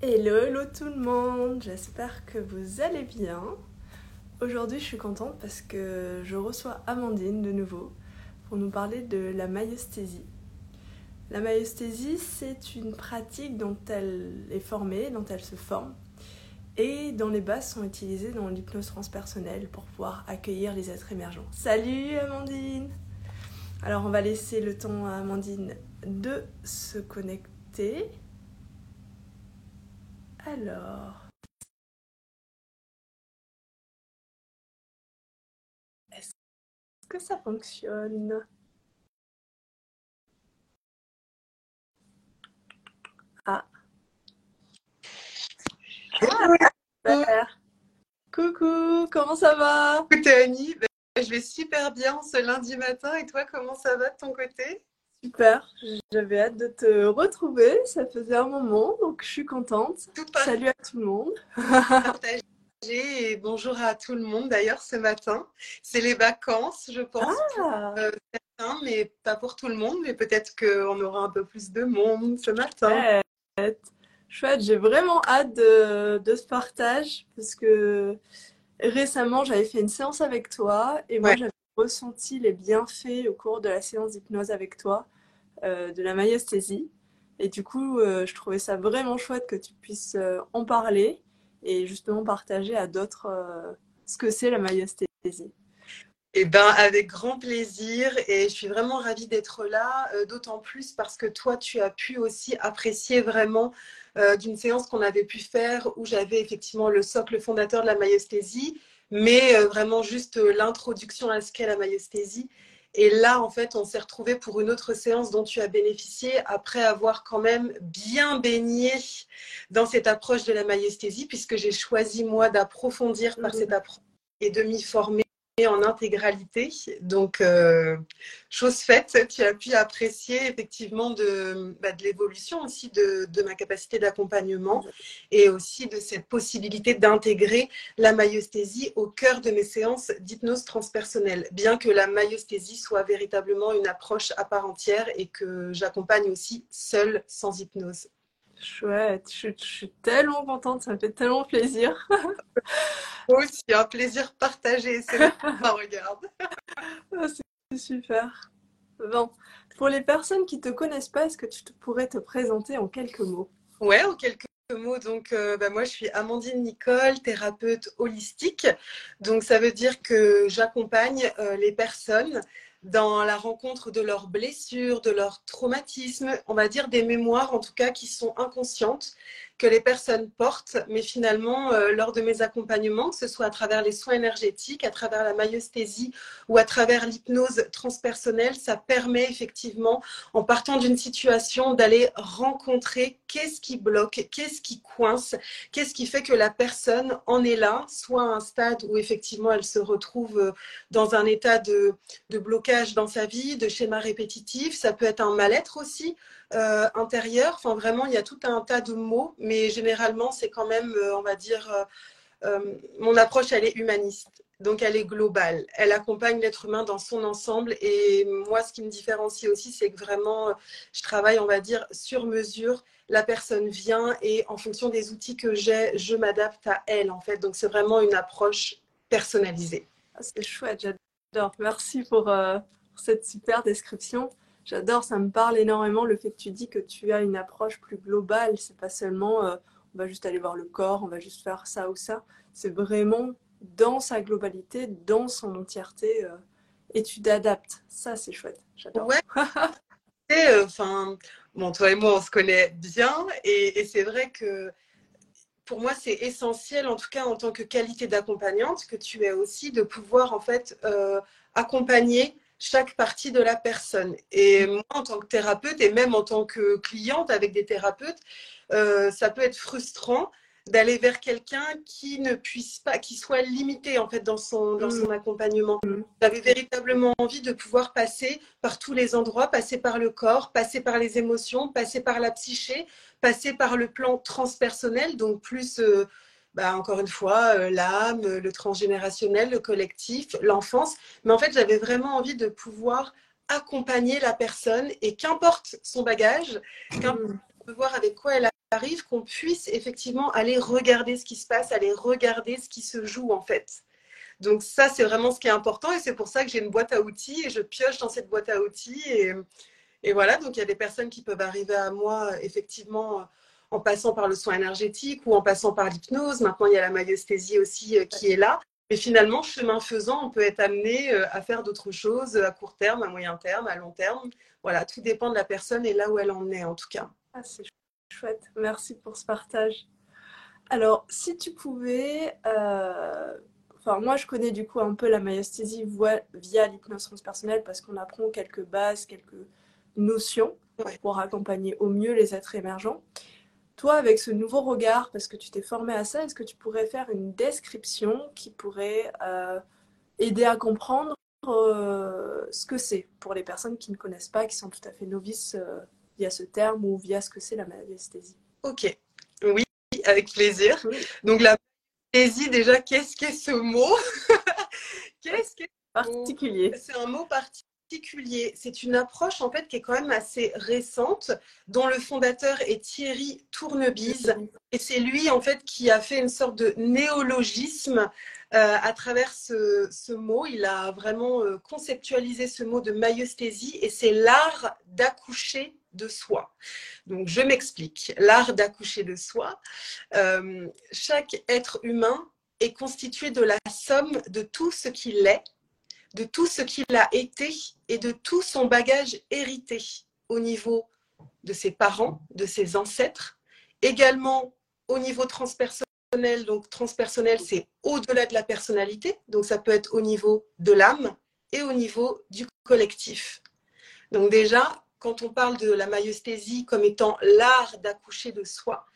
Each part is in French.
Hello, hello tout le monde, j'espère que vous allez bien. Aujourd'hui je suis contente parce que je reçois Amandine de nouveau pour nous parler de la myosthésie. La myosthésie c'est une pratique dont elle est formée, dont elle se forme et dont les bases sont utilisées dans l'hypnose transpersonnelle pour pouvoir accueillir les êtres émergents. Salut Amandine Alors on va laisser le temps à Amandine de se connecter. Alors. Est-ce que ça fonctionne? Ah. Coucou, comment ça va? Écoute Annie, ben, je vais super bien ce lundi matin. Et toi comment ça va de ton côté? Super, j'avais hâte de te retrouver, ça faisait un moment, donc je suis contente. Salut à tout le monde. et bonjour à tout le monde d'ailleurs ce matin. C'est les vacances, je pense, ah. pour euh, certains, mais pas pour tout le monde, mais peut-être qu'on aura un peu plus de monde ce matin. Chouette, Chouette. j'ai vraiment hâte de, de, ce partage parce que récemment j'avais fait une séance avec toi et moi j'avais ressenti les bienfaits au cours de la séance d'hypnose avec toi euh, de la myosthésie. Et du coup, euh, je trouvais ça vraiment chouette que tu puisses euh, en parler et justement partager à d'autres ce que c'est la myosthésie. Eh ben, avec grand plaisir et je suis vraiment ravie d'être là, d'autant plus parce que toi, tu as pu aussi apprécier vraiment d'une séance qu'on avait pu faire où j'avais effectivement le socle fondateur de la myosthésie mais euh, vraiment juste euh, l'introduction à ce qu'est la myosthésie. Et là, en fait, on s'est retrouvé pour une autre séance dont tu as bénéficié après avoir quand même bien baigné dans cette approche de la myosthésie, puisque j'ai choisi, moi, d'approfondir par mhm. cette approche et de m'y former en intégralité. Donc, euh, chose faite, tu as pu apprécier effectivement de, bah, l'évolution aussi de, ma capacité d'accompagnement et aussi de cette possibilité d'intégrer la myosthésie au cœur de mes séances d'hypnose transpersonnelle, bien que la myosthésie soit véritablement une approche à part entière et que j'accompagne aussi seule sans hypnose. Chouette, je, suis tellement contente, ça me fait tellement plaisir. Moi aussi, un plaisir partagé, c'est regarde. Ah, c'est super. Bon, pour les personnes qui ne te connaissent pas, est-ce que tu pourrais te présenter en quelques mots? Ouais, en quelques mots. Donc, euh, bah, moi, je suis Amandine Nicole, thérapeute holistique. Donc, ça veut dire que j'accompagne euh, les personnes dans la rencontre de leurs blessures, de leurs traumatismes, on va dire des mémoires en tout cas qui sont inconscientes, que les personnes portent, mais finalement, euh, lors de mes accompagnements, que ce soit à travers les soins énergétiques, à travers la myosthésie ou à travers l'hypnose transpersonnelle, ça permet effectivement, en partant d'une situation, d'aller rencontrer qu'est-ce qui bloque, qu'est-ce qui coince, qu'est-ce qui fait que la personne en est là, soit à un stade où effectivement elle se retrouve euh, dans un état de blocage dans sa vie, de schéma répétitif, ça peut être un mal-être aussi. Euh, intérieur. Enfin, vraiment, il y a tout un tas de mots, mais généralement, c'est quand même, euh, on va dire, euh, mon approche, elle est humaniste. Donc, elle est globale. Elle accompagne l'être humain dans son ensemble. Et moi, ce qui me différencie aussi, c'est que vraiment, je travaille, on va dire, sur mesure. La personne vient et en fonction des outils que j'ai, je m'adapte à elle, en fait. Donc, c'est vraiment une approche personnalisée. Ah, c'est chouette, j'adore. Merci pour cette super description. J'adore, ça me parle énormément le fait que tu dis que tu as une approche plus globale. C'est pas seulement euh, on va juste aller voir le corps, on va juste faire ça ou ça. C'est vraiment dans sa globalité, dans son entièreté, euh, et tu t'adaptes. Ça, c'est chouette. J'adore. Ouais. Euh, enfin, bon, toi et moi, on se connaît bien, et, et c'est vrai que pour moi, c'est essentiel, en tout cas en tant que qualité d'accompagnante, que tu aies aussi de pouvoir en fait accompagner chaque partie de la personne. Et moi, en tant que thérapeute et même en tant que cliente avec des thérapeutes, euh, ça peut être frustrant d'aller vers quelqu'un qui ne puisse pas, qui soit limité en fait dans son, dans son mm. accompagnement. Mm. J'avais véritablement envie de pouvoir passer par tous les endroits, passer par le corps, passer par les émotions, passer par la psyché, passer par le plan transpersonnel, donc plus euh, bah, encore une fois, euh, l'âme, le transgénérationnel, le collectif, l'enfance. Mais en fait, j'avais vraiment envie de pouvoir accompagner la personne et qu'importe son bagage, qu'importe mm. voir avec quoi elle arrive, qu'on puisse effectivement aller regarder ce qui se passe, aller regarder ce qui se joue en fait. Donc ça, c'est vraiment ce qui est important et c'est pour ça que j'ai une boîte à outils et je pioche dans cette boîte à outils. Et, et voilà, donc il y a des personnes qui peuvent arriver à moi effectivement en passant par le soin énergétique ou en passant par l'hypnose. Maintenant, il y a la myosthésie aussi euh, qui est là. Mais finalement, chemin faisant, on peut être amené euh, à faire d'autres choses à court terme, à moyen terme, à long terme. Voilà, tout dépend de la personne et là où elle en est en tout cas. Ah, c'est chouette. Merci pour ce partage. Alors, si tu pouvais, euh, enfin moi je connais du coup un peu la myosthésie via l'hypnose transpersonnelle parce qu'on apprend quelques bases, quelques notions pour accompagner au mieux les êtres émergents. Toi, avec ce nouveau regard, parce que tu t'es formé à ça, est-ce que tu pourrais faire une description qui pourrait euh, aider à comprendre euh, ce que c'est pour les personnes qui ne connaissent pas, qui sont tout à fait novices euh, via ce terme ou via ce que c'est la myosthésie Ok, oui, avec plaisir. Donc la myosthésie, déjà, qu'est-ce qu'est ce mot? Qu'est-ce qu'est particulier. C'est un mot particulier c'est une approche en fait qui est quand même assez récente, dont le fondateur est Thierry Tournebise. Et c'est lui en fait qui a fait une sorte de néologisme euh, à travers ce, mot. Il a vraiment euh, conceptualisé ce mot de myosthésie et c'est l'art d'accoucher de soi. Donc je m'explique. L'art d'accoucher de soi. Euh, chaque être humain est constitué de la somme de tout ce qu'il est de tout ce qu'il a été et de tout son bagage hérité au niveau de ses parents, de ses ancêtres, également au niveau transpersonnel. Donc transpersonnel, c'est au-delà de la personnalité, donc ça peut être au niveau de l'âme et au niveau du collectif. Donc déjà, quand on parle de la myosthésie comme étant l'art d'accoucher de soi,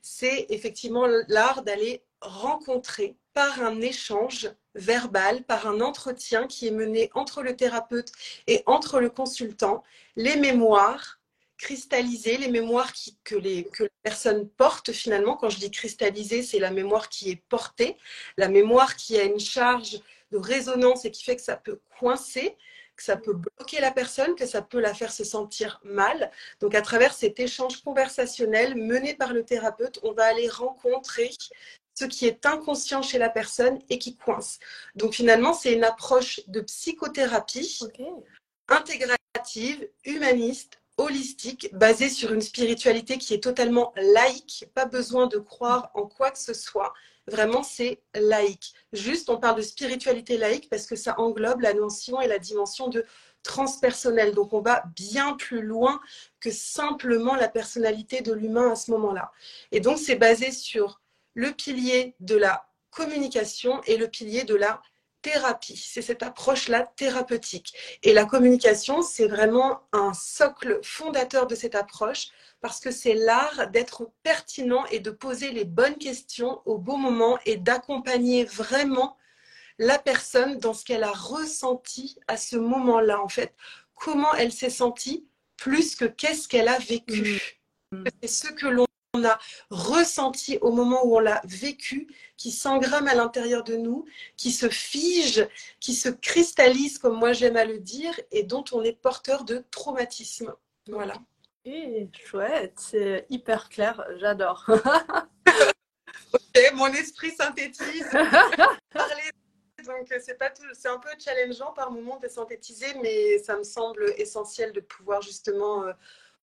c'est effectivement l'art d'aller rencontrer par un échange verbal, par un entretien qui est mené entre le thérapeute et entre le consultant, les mémoires cristallisées, les mémoires que, les, que la personne porte finalement. Quand je dis cristallisée, c'est la mémoire qui est portée, la mémoire qui a une charge de résonance et qui fait que ça peut coincer, que ça peut bloquer la personne, que ça peut la faire se sentir mal. Donc à travers cet échange conversationnel mené par le thérapeute, on va aller rencontrer ce qui est inconscient chez la personne et qui coince. Donc finalement, c'est une approche de psychothérapie intégrative, humaniste, holistique, basée sur une spiritualité qui est totalement laïque, pas besoin de croire en quoi que ce soit. Vraiment, c'est laïque. Juste, on parle de spiritualité laïque parce que ça englobe la notion et la dimension de transpersonnel. Donc, on va bien plus loin que simplement la personnalité de l'humain à ce moment-là. Et donc, c'est basé sur le pilier de la communication et le pilier de la thérapie. C'est cette approche-là thérapeutique. Et la communication, c'est vraiment un socle fondateur de cette approche parce que c'est l'art d'être pertinent et de poser les bonnes questions au bon moment et d'accompagner vraiment la personne dans ce qu'elle a ressenti à ce moment-là, en fait. Comment elle s'est sentie plus que qu'est-ce qu'elle a vécu. Mmh. C'est ce que l'on on a ressenti au moment où on l'a vécu, qui s'engramme à l'intérieur de nous, qui se fige, qui se cristallise, comme moi j'aime à le dire, et dont on est porteur de traumatisme. Voilà. Et chouette, c'est hyper clair, j'adore. ok, mon esprit synthétise. donc c'est pas tout, c'est un peu challengeant par moment de synthétiser, mais ça me semble essentiel de pouvoir justement euh,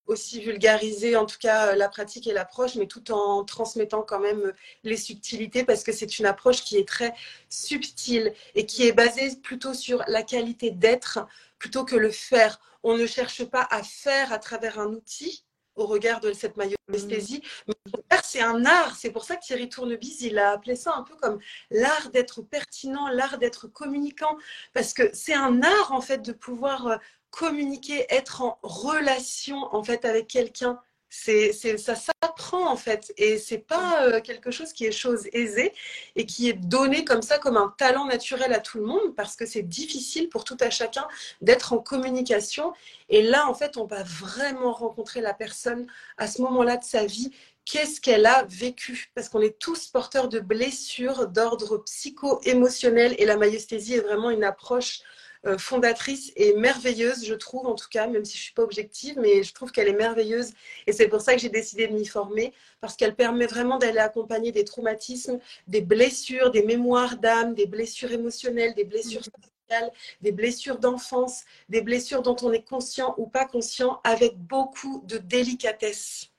aussi vulgariser en tout cas la pratique et l'approche, mais tout en transmettant quand même les subtilités parce que c'est une approche qui est très subtile et qui est basée plutôt sur la qualité d'être plutôt que le faire. On ne cherche pas à faire à travers un outil au regard de cette myosthésie. Mais c'est un art. C'est pour ça que Thierry Tournebise, il a appelé ça un peu comme l'art d'être pertinent, l'art d'être communicant. Parce que c'est un art, en fait, de pouvoir euh, communiquer, être en relation en fait avec quelqu'un. C'est, ça s'apprend en fait et c'est pas euh, quelque chose qui est chose aisée et qui est donné comme ça comme un talent naturel à tout le monde parce que c'est difficile pour tout à chacun d'être en communication et là en fait on va vraiment rencontrer la personne à ce moment-là de sa vie qu'est-ce qu'elle a vécu parce qu'on est tous porteurs de blessures d'ordre psycho-émotionnel et la myosthésie est vraiment une approche euh, fondatrice et merveilleuse, je trouve en tout cas, même si je ne suis pas objective, mais je trouve qu'elle est merveilleuse. Et c'est pour ça que j'ai décidé de m'y former, parce qu'elle permet vraiment d'aller accompagner des traumatismes, des blessures, des mémoires d'âme, des blessures émotionnelles, des blessures sociales, des blessures d'enfance, des blessures dont on est conscient ou pas conscient, avec beaucoup de délicatesse.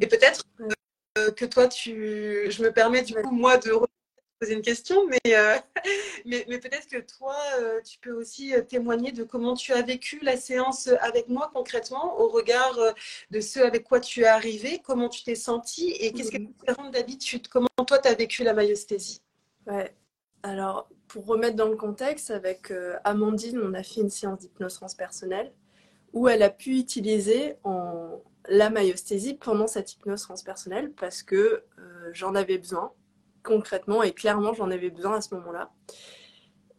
Et peut-être euh, que toi, tu, je me permets du coup, moi, de poser une question, mais, euh, mais, mais peut-être que toi, euh, tu peux aussi témoigner de comment tu as vécu la séance avec moi concrètement, au regard de ceux avec quoi tu es arrivé, comment tu t'es senti et qu'est-ce qui est différent d'habitude? Comment toi, tu as vécu la maïesthésie Ouais, alors pour remettre dans le contexte, avec Amandine, on a fait une séance d'hypnose transpersonnelle où elle a pu utiliser en, la maïosthésie pendant cette hypnose transpersonnelle parce que euh, j'en avais besoin, concrètement, et clairement j'en avais besoin à ce moment-là.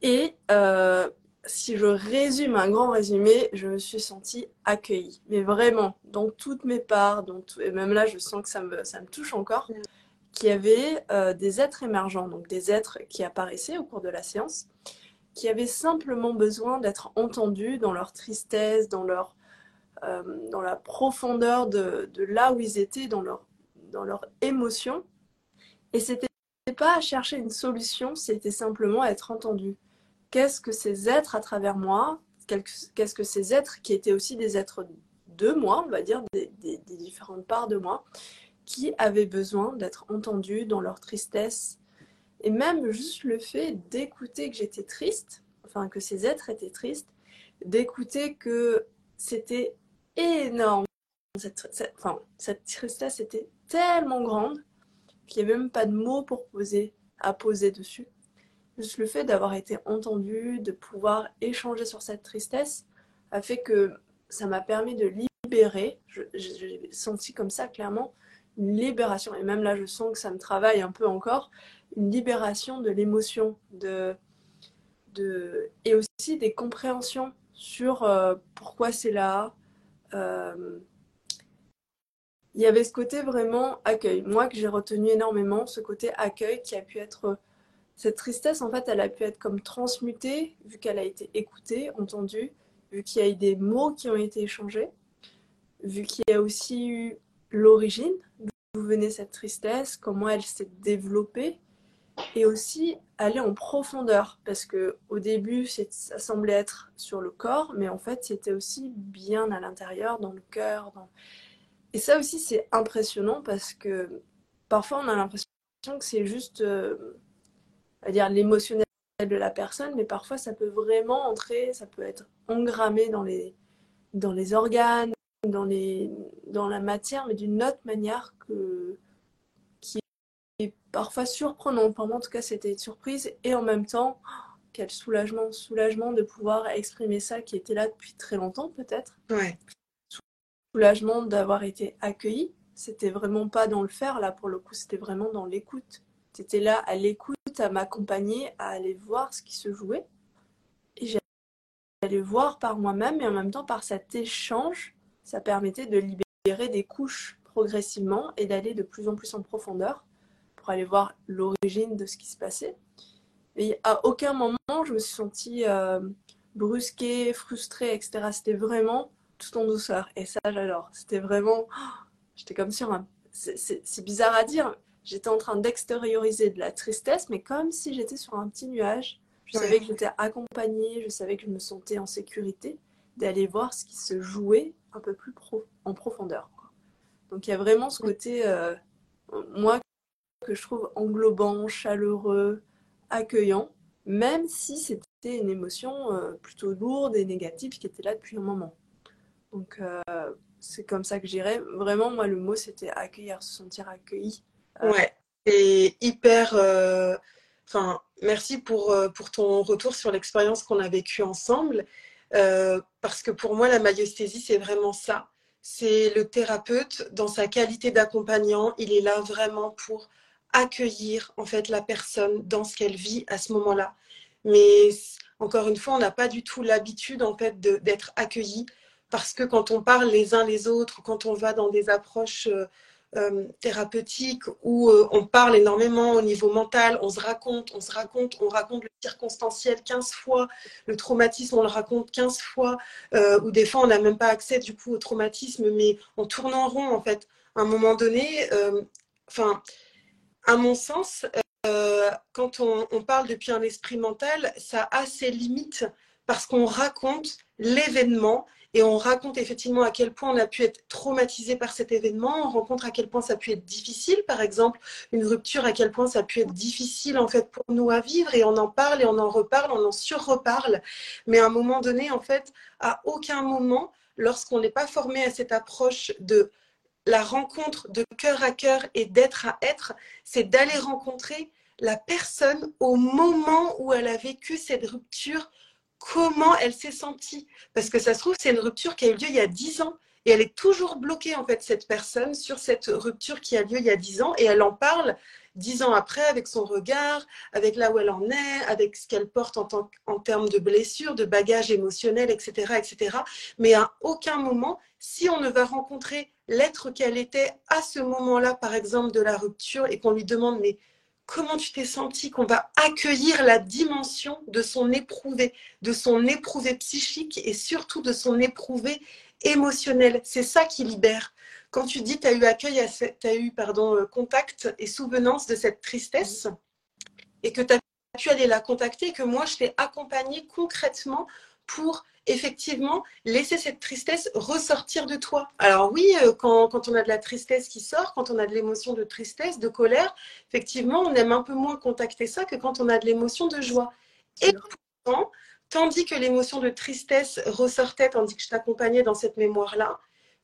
Et euh, si je résume un grand résumé, je me suis sentie accueillie, mais vraiment, dans toutes mes parts, et même là je sens que ça me, ça me touche encore, qu'il y avait euh, des êtres émergents, donc des êtres qui apparaissaient au cours de la séance, qui avaient simplement besoin d'être entendus dans leur tristesse, dans leur dans la profondeur de, là où ils étaient, dans leur, dans leur émotion. Et c'était pas à chercher une solution, c'était simplement à être entendu. Qu'est-ce que ces êtres à travers moi, qu'est-ce que ces êtres qui étaient aussi des êtres de moi, on va dire, des, des différentes parts de moi, qui avaient besoin d'être entendus dans leur tristesse. Et même juste le fait d'écouter que j'étais triste, enfin que ces êtres étaient tristes, d'écouter que c'était énorme. Cette, enfin, cette tristesse était tellement grande qu'il n'y a même pas de mots pour poser, à poser dessus. Juste le fait d'avoir été entendu, de pouvoir échanger sur cette tristesse, a fait que ça m'a permis de libérer. J'ai senti comme ça clairement une libération. Et même là, je sens que ça me travaille un peu encore. Une libération de l'émotion, de, de, et aussi des compréhensions sur euh, pourquoi c'est là, il y avait ce côté vraiment accueil. Moi, que j'ai retenu énormément, ce côté accueil qui a pu être. Cette tristesse, en fait, elle a pu être comme transmutée, vu qu'elle a été écoutée, entendue, vu qu'il y a eu des mots qui ont été échangés, vu qu'il y a aussi eu l'origine, d'où venait cette tristesse, comment elle s'est développée, et aussi aller en profondeur parce que au début ça semblait être sur le corps mais en fait c'était aussi bien à l'intérieur dans le cœur et ça aussi c'est impressionnant parce que parfois on a l'impression que c'est juste euh, à dire l'émotionnel de la personne mais parfois ça peut vraiment entrer ça peut être engrammé dans les dans les organes dans les dans la matière mais d'une autre manière que parfois surprenant. Pour moi, en tout cas, c'était une surprise. Et en même temps, quel soulagement, soulagement de pouvoir exprimer ça qui était là depuis très longtemps, peut-être. Ouais. Soulagement d'avoir été accueilli. C'était vraiment pas dans le faire, là, pour le coup, c'était vraiment dans l'écoute. C'était là à l'écoute, à m'accompagner, à aller voir ce qui se jouait. Et j'allais voir par moi-même, et en même temps, par cet échange, ça permettait de libérer des couches progressivement et d'aller de plus en plus en profondeur aller voir l'origine de ce qui se passait. Et à aucun moment, je me suis sentie euh, brusquée, frustrée, etc. C'était vraiment tout en douceur. Et ça, j'adore. C'était vraiment. J'étais comme sur un. C'est bizarre à dire. J'étais en train d'extérioriser de la tristesse, mais comme si j'étais sur un petit nuage. Je savais que j'étais accompagnée, je savais que je me sentais en sécurité d'aller voir ce qui se jouait un peu plus pro en profondeur. Donc il y a vraiment ce côté, euh, moi que je trouve englobant, chaleureux, accueillant, même si c'était une émotion euh, plutôt lourde et négative qui était là depuis un moment. Donc euh, c'est comme ça que j'irais. Vraiment, moi, le mot, c'était accueillir, se sentir accueilli. Euh, ouais, et hyper... Enfin, merci pour, pour ton retour sur l'expérience qu'on a vécue ensemble. parce que pour moi, la maïesthésie, c'est vraiment ça. C'est le thérapeute, dans sa qualité d'accompagnant, il est là vraiment pour accueillir en fait la personne dans ce qu'elle vit à ce moment-là. Mais encore une fois, on n'a pas du tout l'habitude en fait d'être accueilli parce que quand on parle les uns les autres, quand on va dans des approches euh, euh, thérapeutique où euh, on parle énormément au niveau mental, on se raconte, on se raconte, on raconte le circonstanciel 15 fois, le traumatisme, on le raconte 15 fois, ou des fois on n'a même pas accès du coup au traumatisme, mais on tourne en rond en fait. À un moment donné, enfin, à mon sens, quand on, on parle depuis un esprit mental, ça a ses limites parce qu'on raconte l'événement et on raconte effectivement à quel point on a pu être traumatisé par cet événement, on rencontre à quel point ça a pu être difficile, par exemple, une rupture, à quel point ça a pu être difficile en fait pour nous à vivre, et on en parle et on en reparle, on en surreparle. Mais à un moment donné, en fait, à aucun moment, lorsqu'on n'est pas formé à cette approche de la rencontre de cœur à cœur et d'être à être, c'est d'aller rencontrer la personne au moment où elle a vécu cette rupture comment elle s'est sentie. Parce que ça se trouve, c'est une rupture qui a eu lieu il y a dix ans. Et elle est toujours bloquée, en fait, cette personne, sur cette rupture qui a lieu il y a dix ans. Et elle en parle dix ans après avec son regard, avec là où elle en est, avec ce qu'elle porte en, tant, en termes de blessures, de bagages émotionnels, etc., etc. Mais à aucun moment, si on ne va rencontrer l'être qu'elle était à ce moment-là, par exemple, de la rupture, et qu'on lui demande, mais comment tu t'es senti, qu'on va accueillir la dimension de son éprouvé, de son éprouvé psychique et surtout de son éprouvé émotionnel. C'est ça qui libère. Quand tu dis tu as eu accueil, tu as eu pardon, euh, contact et souvenance de cette tristesse et que tu as pu aller la contacter et que moi je t'ai accompagné concrètement pour effectivement laisser cette tristesse ressortir de toi. Alors oui, euh, quand, quand on a de la tristesse qui sort, quand on a de l'émotion de tristesse, de colère, effectivement, on aime un peu moins contacter ça que quand on a de l'émotion de joie. Et pourtant, tandis que l'émotion de tristesse ressortait, tandis que je t'accompagnais dans cette mémoire-là,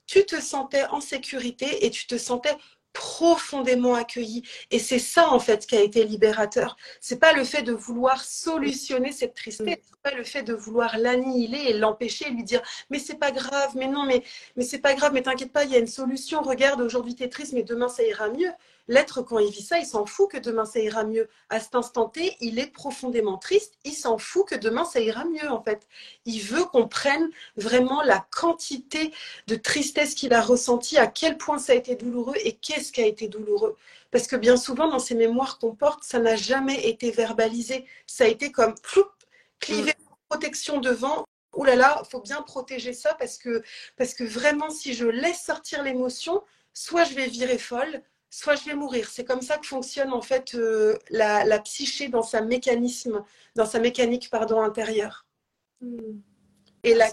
tu te sentais en sécurité et tu te sentais profondément accueilli. Et c'est ça, en fait, qui a été libérateur. C'est pas le fait de vouloir solutionner cette tristesse, c'est pas le fait de vouloir l'annihiler et l'empêcher, lui dire, mais c'est pas grave, mais non, mais, mais c'est pas grave, mais t'inquiète pas, il y a une solution. Regarde, aujourd'hui t'es triste, mais demain ça ira mieux. L'être, quand il vit ça, il s'en fout que demain ça ira mieux. À cet instant T, il est profondément triste. Il s'en fout que demain ça ira mieux, en fait. Il veut qu'on prenne vraiment la quantité de tristesse qu'il a ressentie, à quel point ça a été douloureux et qu'est-ce qui a été douloureux. Parce que bien souvent, dans ces mémoires qu'on porte, ça n'a jamais été verbalisé. Ça a été comme floup, clivé, mm. protection devant, Ouh là là, faut bien protéger ça parce que, parce que vraiment, si je laisse sortir l'émotion, soit je vais virer folle, soit je vais mourir. C'est comme ça que fonctionne en fait euh, la, psyché dans sa mécanisme, dans sa mécanique pardon intérieure. Hmm. Et là,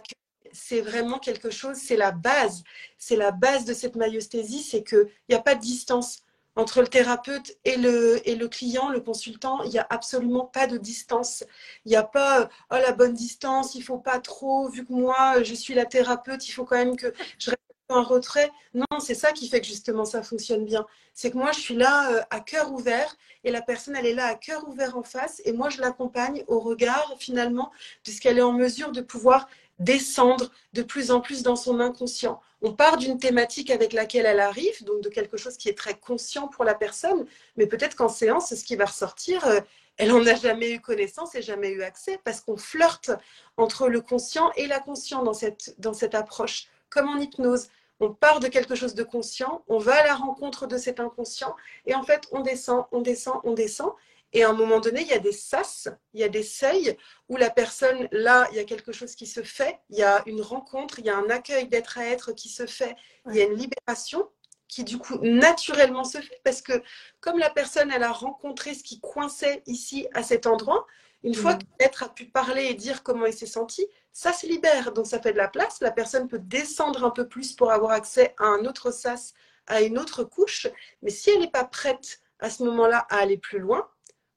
c'est vraiment quelque chose, c'est la base, c'est la base de cette myosthésie, c'est qu'il n'y a pas de distance entre le thérapeute et le, et le client, le consultant, il n'y a absolument pas de distance. Il n'y a pas oh, la bonne distance, il ne faut pas trop, vu que moi je suis la thérapeute, il faut quand même que je reste un retrait. Non, c'est ça qui fait que justement ça fonctionne bien. C'est que moi, je suis là euh, à cœur ouvert et la personne, elle est là à cœur ouvert en face et moi, je l'accompagne au regard finalement, puisqu'elle est en mesure de pouvoir descendre de plus en plus dans son inconscient. On part d'une thématique avec laquelle elle arrive, donc de quelque chose qui est très conscient pour la personne, mais peut-être qu'en séance, ce qui va ressortir, euh, elle n'en a jamais eu connaissance et jamais eu accès parce qu'on flirte entre le conscient et l'inconscient dans cette, dans cette approche, comme en hypnose on part de quelque chose de conscient, on va à la rencontre de cet inconscient, et en fait, on descend, on descend, on descend. Et à un moment donné, il y a des sas, il y a des seuils où la personne, là, il y a quelque chose qui se fait, il y a une rencontre, il y a un accueil d'être à être qui se fait, il y a une libération qui du coup naturellement se fait parce que comme la personne, elle a rencontré ce qui coinçait ici à cet endroit, une fois que l'être a pu parler et dire comment il s'est senti, ça se libère. Donc ça fait de la place. La personne peut descendre un peu plus pour avoir accès à un autre sas, à une autre couche. Mais si elle n'est pas prête à ce moment-là à aller plus loin,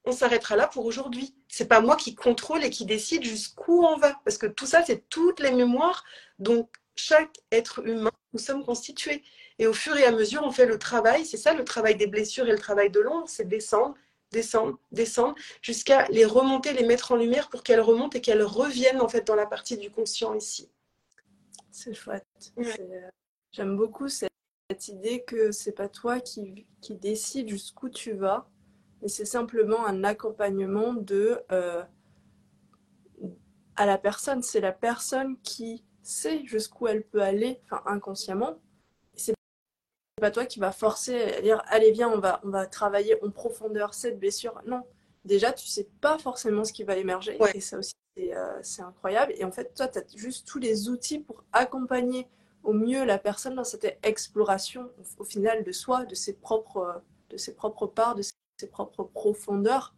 on s'arrêtera là pour aujourd'hui. C'est pas moi qui contrôle et qui décide jusqu'où on va. Parce que tout ça, c'est toutes les mémoires dont chaque être humain, nous sommes constitués. Et au fur et à mesure, on fait le travail. C'est ça le travail des blessures et le travail de l'ombre, c'est descendre, descendre, descendre, jusqu'à les remonter, les mettre en lumière pour qu'elles remontent et qu'elles reviennent en fait dans la partie du conscient ici. C'est chouette. Euh, j'aime beaucoup cette, idée que c'est pas toi qui, qui décide jusqu'où tu vas, mais c'est simplement un accompagnement de euh, à la personne. C'est la personne qui sait jusqu'où elle peut aller, enfin inconsciemment, pas toi qui va forcer à dire allez viens on va on va travailler en profondeur cette blessure. Non, déjà tu sais pas forcément ce qui va émerger et ça aussi euh, c'est incroyable. Et en fait toi tu as juste tous les outils pour accompagner au mieux la personne dans cette exploration au, final de soi, de ses propres de ses propres parts, de ses propres profondeurs.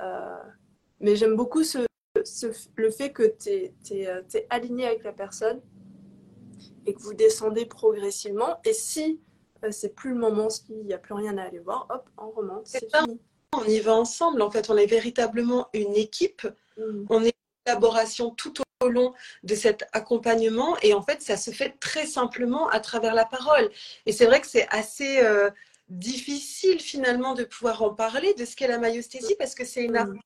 Euh, mais j'aime beaucoup ce, le fait que tu es, es, aligné avec la personne et que vous descendez progressivement. Et si euh, c'est plus le moment, s'il n'y a plus rien à aller voir, hop, on remonte, c'est fini. On y va ensemble. En fait, on est véritablement une équipe. Mm. On est en collaboration tout au long de cet accompagnement. Et en fait, ça se fait très simplement à travers la parole. Et c'est vrai que c'est assez euh, difficile finalement de pouvoir en parler de ce qu'est la maïosthésie parce que c'est une mm.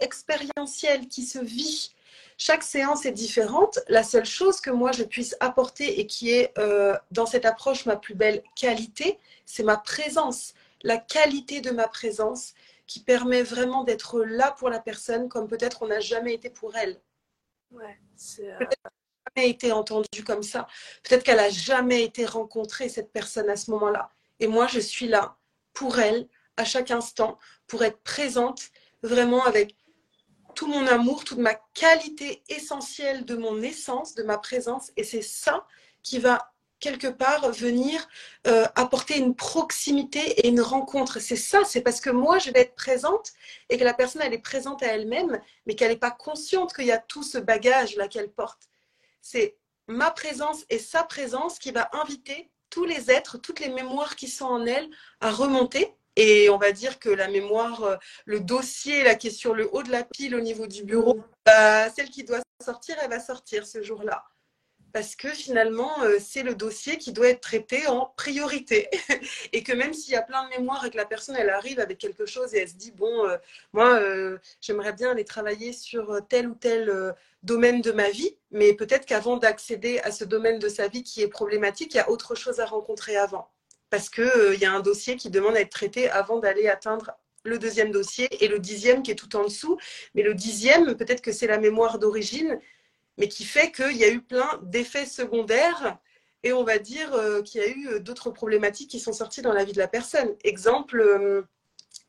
expérientielle qui se vit chaque séance est différente. La seule chose que moi je puisse apporter et qui est euh, dans cette approche ma plus belle qualité, c'est ma présence, la qualité de ma présence qui permet vraiment d'être là pour la personne comme peut-être on n'a jamais été pour elle. Ouais, euh, peut-être qu'elle n'a jamais été entendue comme ça. Peut-être qu'elle n'a jamais été rencontrée, cette personne, à ce moment-là. Et moi, je suis là pour elle, à chaque instant, pour être présente vraiment avec tout mon amour, toute ma qualité essentielle de mon essence, de ma présence. Et c'est ça qui va quelque part venir euh, apporter une proximité et une rencontre. C'est ça, c'est parce que moi, je vais être présente et que la personne, elle est présente à elle-même, mais qu'elle n'est pas consciente qu'il y a tout ce bagage-là qu'elle porte. C'est ma présence et sa présence qui va inviter tous les êtres, toutes les mémoires qui sont en elle à remonter et on va dire que la mémoire, euh, le dossier là, qui est sur le haut de la pile au niveau du bureau, bah, celle qui doit sortir, elle va sortir ce jour-là. Parce que finalement, euh, c'est le dossier qui doit être traité en priorité. et que même s'il y a plein de mémoires et que la personne, elle arrive avec quelque chose et elle se dit, bon, euh, moi, j'aimerais bien aller travailler sur tel ou tel domaine de ma vie, mais peut-être qu'avant d'accéder à ce domaine de sa vie qui est problématique, il y a autre chose à rencontrer avant parce qu'il euh, y a un dossier qui demande à être traité avant d'aller atteindre le deuxième dossier et le dixième qui est tout en dessous. Mais le dixième, peut-être que c'est la mémoire d'origine, mais qui fait qu'il y a eu plein d'effets secondaires et on va dire euh, qu'il y a eu euh, d'autres problématiques qui sont sorties dans la vie de la personne. Exemple,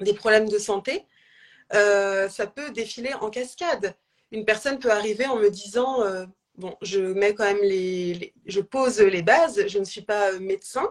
des problèmes de santé, ça peut défiler en cascade. Une personne peut arriver en me disant, bon, je mets quand même les, je pose les bases, je ne suis pas médecin,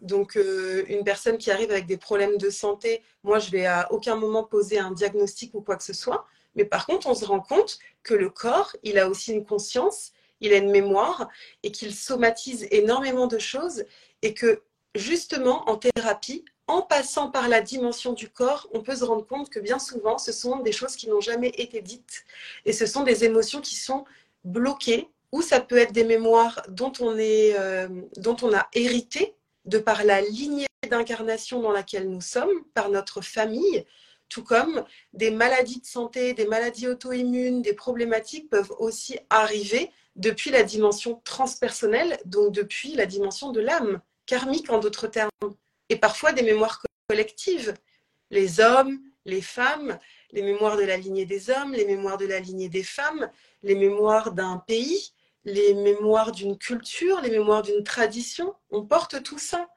donc, euh, une personne qui arrive avec des problèmes de santé, moi, je vais à aucun moment poser un diagnostic ou quoi que ce soit. Mais par contre, on se rend compte que le corps, il a aussi une conscience, il a une mémoire et qu'il somatise énormément de choses et que justement, en thérapie, en passant par la dimension du corps, on peut se rendre compte que bien souvent, ce sont des choses qui n'ont jamais été dites et ce sont des émotions qui sont bloquées ou ça peut être des mémoires dont on, est, euh, dont on a hérité de par la lignée d'incarnation dans laquelle nous sommes, par notre famille, tout comme des maladies de santé, des maladies auto-immunes, des problématiques peuvent aussi arriver depuis la dimension transpersonnelle, donc depuis la dimension de l'âme, karmique en d'autres termes, et parfois des mémoires collectives. Les hommes, les femmes, les mémoires de la lignée des hommes, les mémoires de la lignée des femmes, les mémoires d'un pays, les mémoires d'une culture, les mémoires d'une tradition. On porte tout ça.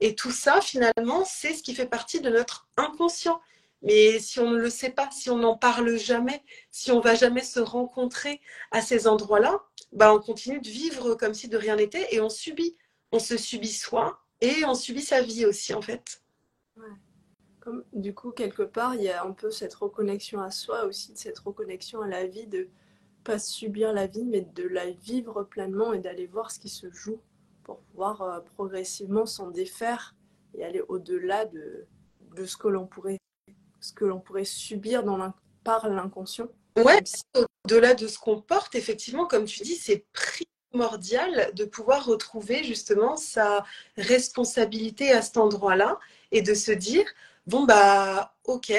Et tout ça, finalement, c'est ce qui fait partie de notre inconscient. Mais si on ne le sait pas, si on n'en parle jamais, si on va jamais se rencontrer à ces endroits-là, bah on continue de vivre comme si de rien n'était et on subit. On se subit soi et on subit sa vie aussi, en fait. Comme, du coup, quelque part, il y a un peu cette reconnexion à soi aussi, cette reconnexion à la vie de pas subir la vie, mais de la vivre pleinement et d'aller voir ce qui se joue pour pouvoir euh, progressivement s'en défaire et aller au-delà de, de ce que l'on pourrait, ce que l'on pourrait subir dans par l'inconscient. Ouais, au-delà de ce qu'on porte, effectivement, comme tu dis, c'est primordial de pouvoir retrouver justement sa responsabilité à cet endroit-là et de se dire, bon, bah, ok,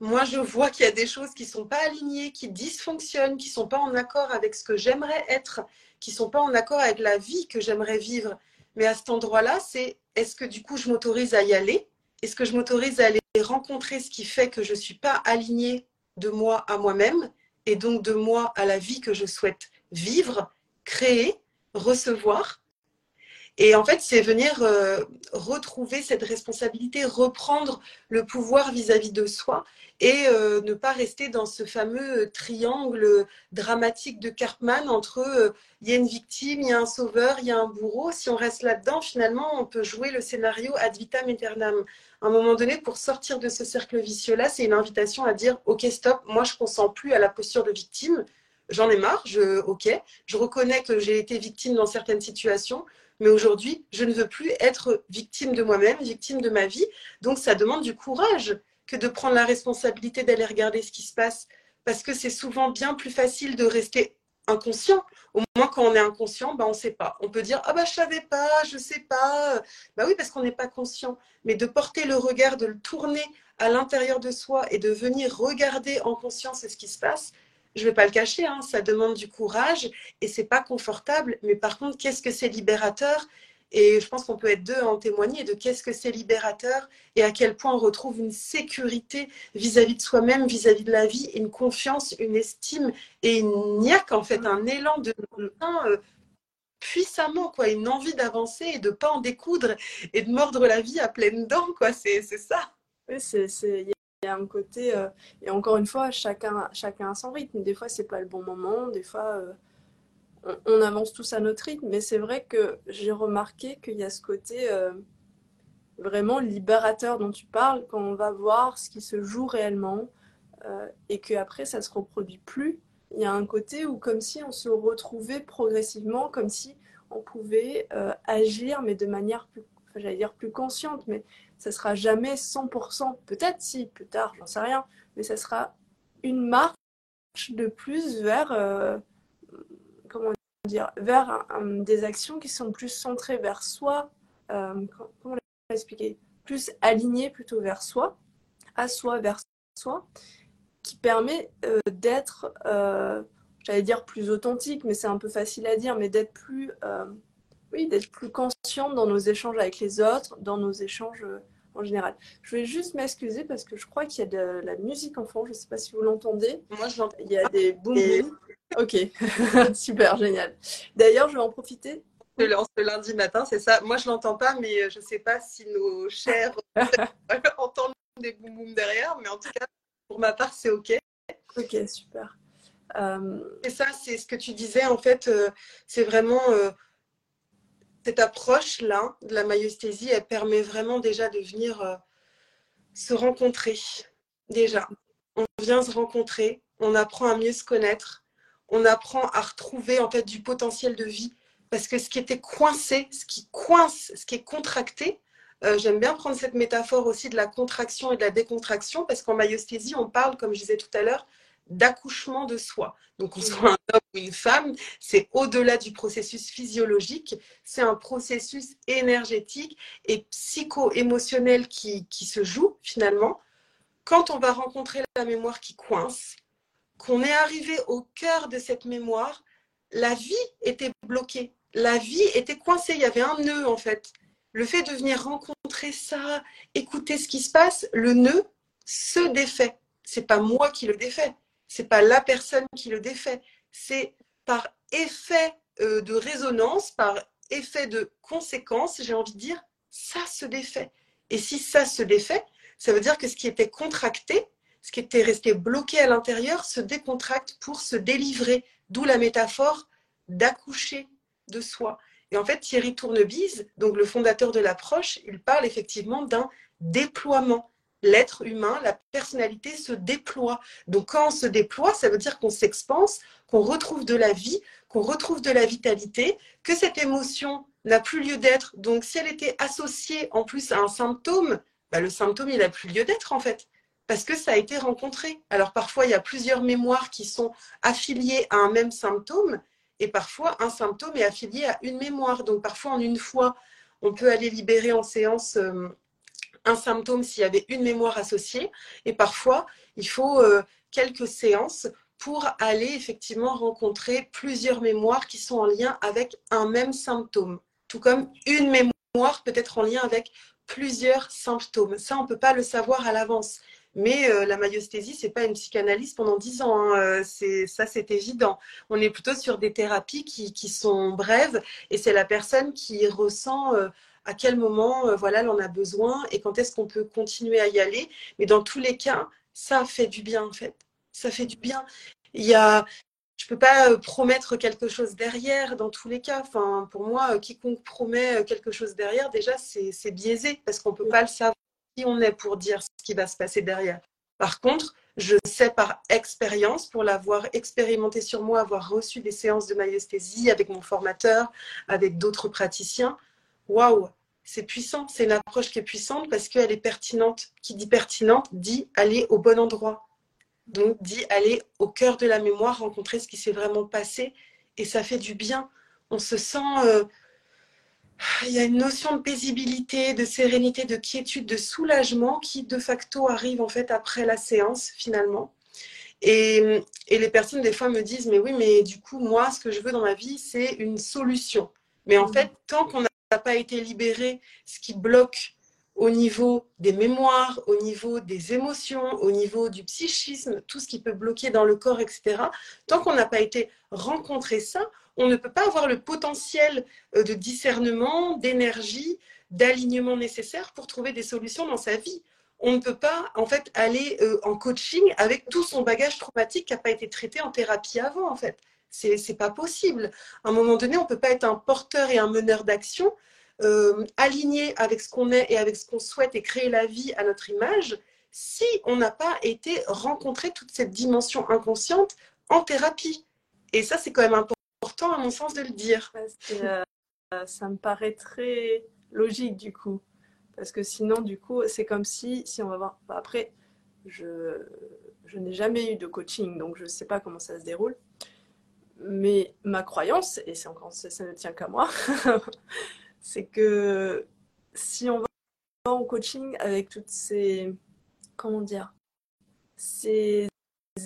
moi, je vois qu'il y a des choses qui ne sont pas alignées, qui dysfonctionnent, qui ne sont pas en accord avec ce que j'aimerais être, qui ne sont pas en accord avec la vie que j'aimerais vivre. Mais à cet endroit-là, c'est est-ce que du coup, je m'autorise à y aller? Est-ce que je m'autorise à aller rencontrer ce qui fait que je ne suis pas alignée de moi à moi-même et donc de moi à la vie que je souhaite vivre, créer, recevoir? Et en fait, c'est venir euh, retrouver cette responsabilité, reprendre le pouvoir vis-à-vis de soi et euh, ne pas rester dans ce fameux triangle dramatique de Cartman entre euh, il y a une victime, il y a un sauveur, il y a un bourreau. Si on reste là-dedans, finalement, on peut jouer le scénario ad vitam aeternam. À un moment donné, pour sortir de ce cercle vicieux-là, c'est une invitation à dire Ok, stop, moi je ne consens plus à la posture de victime. J'en ai marre, ok, je reconnais que j'ai été victime dans certaines situations, mais aujourd'hui, je ne veux plus être victime de moi-même, victime de ma vie. Donc, ça demande du courage que de prendre la responsabilité d'aller regarder ce qui se passe. Parce que c'est souvent bien plus facile de rester inconscient. Au moins, quand on est inconscient, bah, on ne sait pas. On peut dire Ah, bah, je ne savais pas, je ne sais pas. Bah oui, parce qu'on n'est pas conscient. Mais de porter le regard, de le tourner à l'intérieur de soi et de venir regarder en conscience ce qui se passe, je ne vais pas le cacher, hein, ça demande du courage et c'est pas confortable. Mais par contre, qu'est-ce que c'est libérateur? Et je pense qu'on peut être deux à en témoigner de qu'est-ce que c'est libérateur et à quel point on retrouve une sécurité vis-à-vis de soi-même, vis-à-vis de la vie, une confiance, une estime et une niaque, en fait, un élan de euh, puissamment, quoi, une envie d'avancer et de pas en découdre et de mordre la vie à pleines dents, quoi. C'est ça. Oui, c'est il y a un côté, euh, et encore une fois, chacun, chacun a son rythme. Des fois, c'est pas le bon moment, des fois, euh, on, avance tous à notre rythme. Mais c'est vrai que j'ai remarqué qu'il y a ce côté euh, vraiment libérateur dont tu parles, quand on va voir ce qui se joue réellement et qu'après, ça se reproduit plus. Il y a un côté où, comme si on se retrouvait progressivement, comme si on pouvait agir, mais de manière plus, j'allais dire plus consciente, mais ça sera jamais 100%, peut-être si, plus tard, j'en sais rien, mais ça sera une marche de plus vers, euh, comment dire, vers des actions qui sont plus centrées vers soi, euh, comment l'expliquer, plus alignées plutôt vers soi, à soi, vers soi, qui permet euh, d'être, j'allais dire plus authentique, mais c'est un peu facile à dire, mais d'être plus oui, d'être plus consciente dans nos échanges avec les autres, dans nos échanges euh, en général. Je vais juste m'excuser parce que je crois qu'il y a de la musique en fond. Je ne sais pas si vous l'entendez. Moi, je l'entends. Il y a des boum boum. Ok, super, génial. D'ailleurs, je vais en profiter. Ce lundi matin, c'est ça. Moi, je l'entends pas, mais euh, je ne sais pas si nos chers entendent des boum boum derrière. Mais en tout cas, pour ma part, c'est OK. Ok, super. Euh... Et ça, c'est ce que tu disais. En fait, euh, c'est vraiment cette approche-là de la maïesthésie, elle permet vraiment déjà de venir euh, se rencontrer. Déjà, on vient se rencontrer, on apprend à mieux se connaître, on apprend à retrouver en fait du potentiel de vie. Parce que ce qui était coincé, ce qui coince, ce qui est contracté, euh, j'aime bien prendre cette métaphore aussi de la contraction et de la décontraction, parce qu'en maïesthésie, on parle, comme je disais tout à l'heure, d'accouchement de soi. Donc, qu'on soit un homme ou une femme, c'est au-delà du processus physiologique, c'est un processus énergétique et psycho-émotionnel qui, qui se joue finalement. Quand on va rencontrer la mémoire qui coince, qu'on est arrivé au cœur de cette mémoire, la vie était bloquée, la vie était coincée, il y avait un nœud en fait. Le fait de venir rencontrer ça, écouter ce qui se passe, le nœud se défait. C'est pas moi qui le défais, c'est pas la personne qui le défait, c'est par effet euh, de résonance, par effet de conséquence, j'ai envie de dire, ça se défait. Et si ça se défait, ça veut dire que ce qui était contracté, ce qui était resté bloqué à l'intérieur, se décontracte pour se délivrer, d'où la métaphore d'accoucher de soi. Et en fait, Thierry Tournebise, donc le fondateur de l'approche, il parle effectivement d'un déploiement l'être humain, la personnalité se déploie. Donc quand on se déploie, ça veut dire qu'on s'expanse, qu'on retrouve de la vie, qu'on retrouve de la vitalité, que cette émotion n'a plus lieu d'être. Donc si elle était associée en plus à un symptôme, bah, le symptôme, il n'a plus lieu d'être en fait. Parce que ça a été rencontré. Alors parfois, il y a plusieurs mémoires qui sont affiliées à un même symptôme, et parfois, un symptôme est affilié à une mémoire. Donc parfois, en une fois, on peut aller libérer en séance euh, un symptôme s'il y avait une mémoire associée. Et parfois, il faut euh, quelques séances pour aller effectivement rencontrer plusieurs mémoires qui sont en lien avec un même symptôme. Tout comme une mémoire peut être en lien avec plusieurs symptômes. Ça, on ne peut pas le savoir à l'avance. Mais euh, la myosthésie, c'est pas une psychanalyse pendant 10 ans. Hein. Euh, ça, c'est évident. On est plutôt sur des thérapies qui, qui sont brèves et c'est la personne qui ressent euh, à quel moment voilà, elle en a besoin et quand est-ce qu'on peut continuer à y aller. Mais dans tous les cas, ça fait du bien en fait. Ça fait du bien. Il y a, je peux pas promettre quelque chose derrière dans tous les cas. Enfin, pour moi, quiconque promet quelque chose derrière, déjà, c'est, biaisé parce qu'on peut pas le savoir on est pour dire ce qui va se passer derrière. Par contre, je sais par expérience, pour l'avoir expérimenté sur moi, avoir reçu des séances de myosthésie avec mon formateur, avec d'autres praticiens, waouh, c'est puissant, c'est une approche qui est puissante parce qu'elle est pertinente. Qui dit pertinente dit aller au bon endroit. Donc dit aller au cœur de la mémoire, rencontrer ce qui s'est vraiment passé et ça fait du bien. On se sent euh, il y a une notion de paisibilité, de sérénité, de quiétude, de soulagement qui de facto arrive en fait après la séance finalement. Et, les personnes des fois me disent mais oui mais du coup moi ce que je veux dans ma vie c'est une solution. Mais en mmh. fait tant qu'on n'a pas été libéré, ce qui bloque au niveau des mémoires, au niveau des émotions, au niveau du psychisme, tout ce qui peut bloquer dans le corps, etc. Tant qu'on n'a pas été rencontré ça, on ne peut pas avoir le potentiel euh, de discernement, d'énergie, d'alignement nécessaire pour trouver des solutions dans sa vie. On ne peut pas en fait aller euh, en coaching avec tout son bagage traumatique qui n'a pas été traité en thérapie avant en fait. C'est pas possible. À un moment donné, on ne peut pas être un porteur et un meneur d'action euh, aligné avec ce qu'on est et avec ce qu'on souhaite et créer la vie à notre image si on n'a pas été rencontré toute cette dimension inconsciente en thérapie. Et ça, c'est quand même important important, à mon sens, de le dire. Euh, ça me paraît très logique, du coup. Parce que sinon, du coup, c'est comme si, si on va voir. Bah, après, je, je n'ai jamais eu de coaching, donc je ne sais pas comment ça se déroule. Mais ma croyance, et c'est encore, ça, ne tient qu'à moi, c'est que si on va en coaching avec toutes ces, comment ces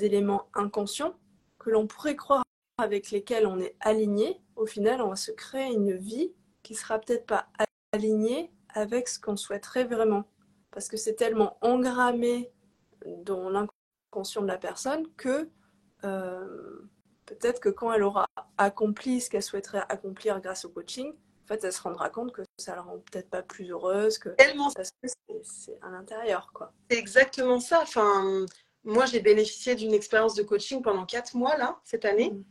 éléments inconscients que l'on pourrait croire avec lesquels on est aligné, au final, on va se créer une vie qui sera peut-être pas alignée avec ce qu'on souhaiterait vraiment. Parce que c'est tellement engrammé dans l'inconscient de la personne que euh, peut-être que quand elle aura accompli ce qu'elle souhaiterait accomplir grâce au coaching, en fait, elle se rendra compte que ça la rend peut-être pas plus heureuse, que tellement parce que c'est à l'intérieur, quoi. C'est exactement ça. Enfin, moi, j'ai bénéficié d'une expérience de coaching pendant quatre mois là cette année. Mm.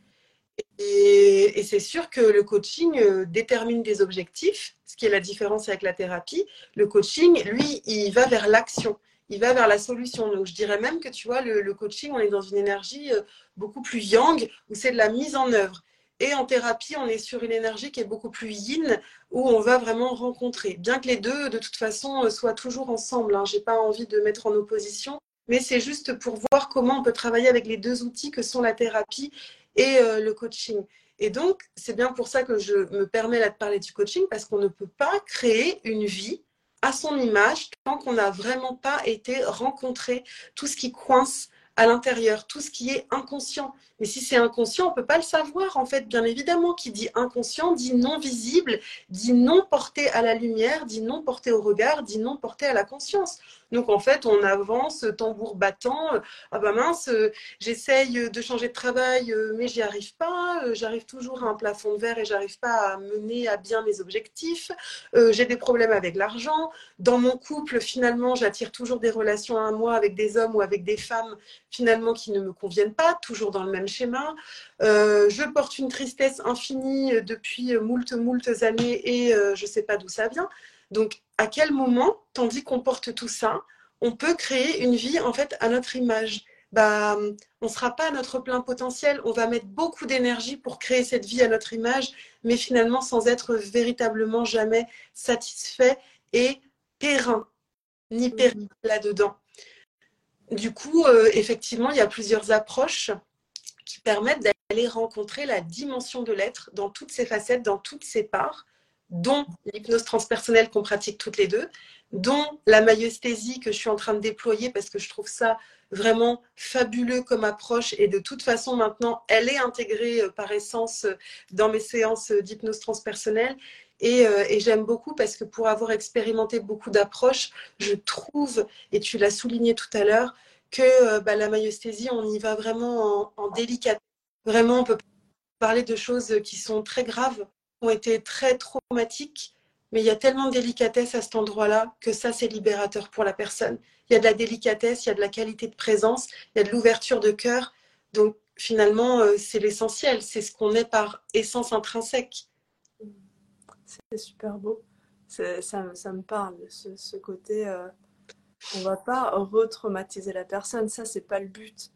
Et, c'est sûr que le coaching euh, détermine des objectifs, ce qui est la différence avec la thérapie. Le coaching, lui, il va vers l'action, il va vers la solution. Donc, je dirais même que, tu vois, le, coaching, on est dans une énergie euh, beaucoup plus yang, où c'est de la mise en œuvre. Et en thérapie, on est sur une énergie qui est beaucoup plus yin, où on va vraiment rencontrer. Bien que les deux, de toute façon, euh, soient toujours ensemble. Hein. Je n'ai pas envie de mettre en opposition, mais c'est juste pour voir comment on peut travailler avec les deux outils que sont la thérapie et euh, le coaching. Et donc, c'est bien pour ça que je me permets là de parler du coaching, parce qu'on ne peut pas créer une vie à son image tant qu'on n'a vraiment pas été rencontré tout ce qui coince à l'intérieur, tout ce qui est inconscient. Mais si c'est inconscient, on ne peut pas le savoir, en fait, bien évidemment. Qui dit inconscient dit non visible, dit non porté à la lumière, dit non porté au regard, dit non porté à la conscience. Donc, en fait, on avance tambour battant. Ah bah mince, j'essaye de changer de travail, mais j'y arrive pas. J'arrive toujours à un plafond de verre et j'arrive pas à mener à bien mes objectifs. J'ai des problèmes avec l'argent. Dans mon couple, finalement, j'attire toujours des relations à moi avec des hommes ou avec des femmes, finalement, qui ne me conviennent pas, toujours dans le même schéma. Euh, je porte une tristesse infinie depuis moult, moult années et euh, je ne sais pas d'où ça vient. Donc, à quel moment, tandis qu'on porte tout ça, on peut créer une vie en fait à notre image? Bah, on ne sera pas à notre plein potentiel. On va mettre beaucoup d'énergie pour créer cette vie à notre image, mais finalement sans être véritablement jamais satisfait et périn, ni mmh. périn là-dedans. Du coup, euh, effectivement, il y a plusieurs approches qui permettent d'aller rencontrer la dimension de l'être dans toutes ses facettes, dans toutes ses parts, dont l'hypnose transpersonnelle qu'on pratique toutes les deux, dont la maïesthésie que je suis en train de déployer parce que je trouve ça vraiment fabuleux comme approche. Et de toute façon maintenant elle est intégrée euh, par essence euh, dans mes séances d'hypnose transpersonnelle. Euh, et j'aime beaucoup parce que pour avoir expérimenté beaucoup d'approches, je trouve, et tu l'as souligné tout à l'heure, que euh, bah, la maïesthésie, on y va vraiment en, en délicatesse. Vraiment, on peut parler de choses qui sont très graves, ont été très traumatiques, mais il y a tellement de délicatesse à cet endroit-là que ça, c'est libérateur pour la personne. Il y a de la délicatesse, il y a de la qualité de présence, il y a de l'ouverture de cœur. Donc, finalement, euh, c'est l'essentiel, c'est ce qu'on est par essence intrinsèque. C'est super beau. Ça, me parle, ce, ce côté. Euh, on va pas retraumatiser la personne, ça, c'est pas le but.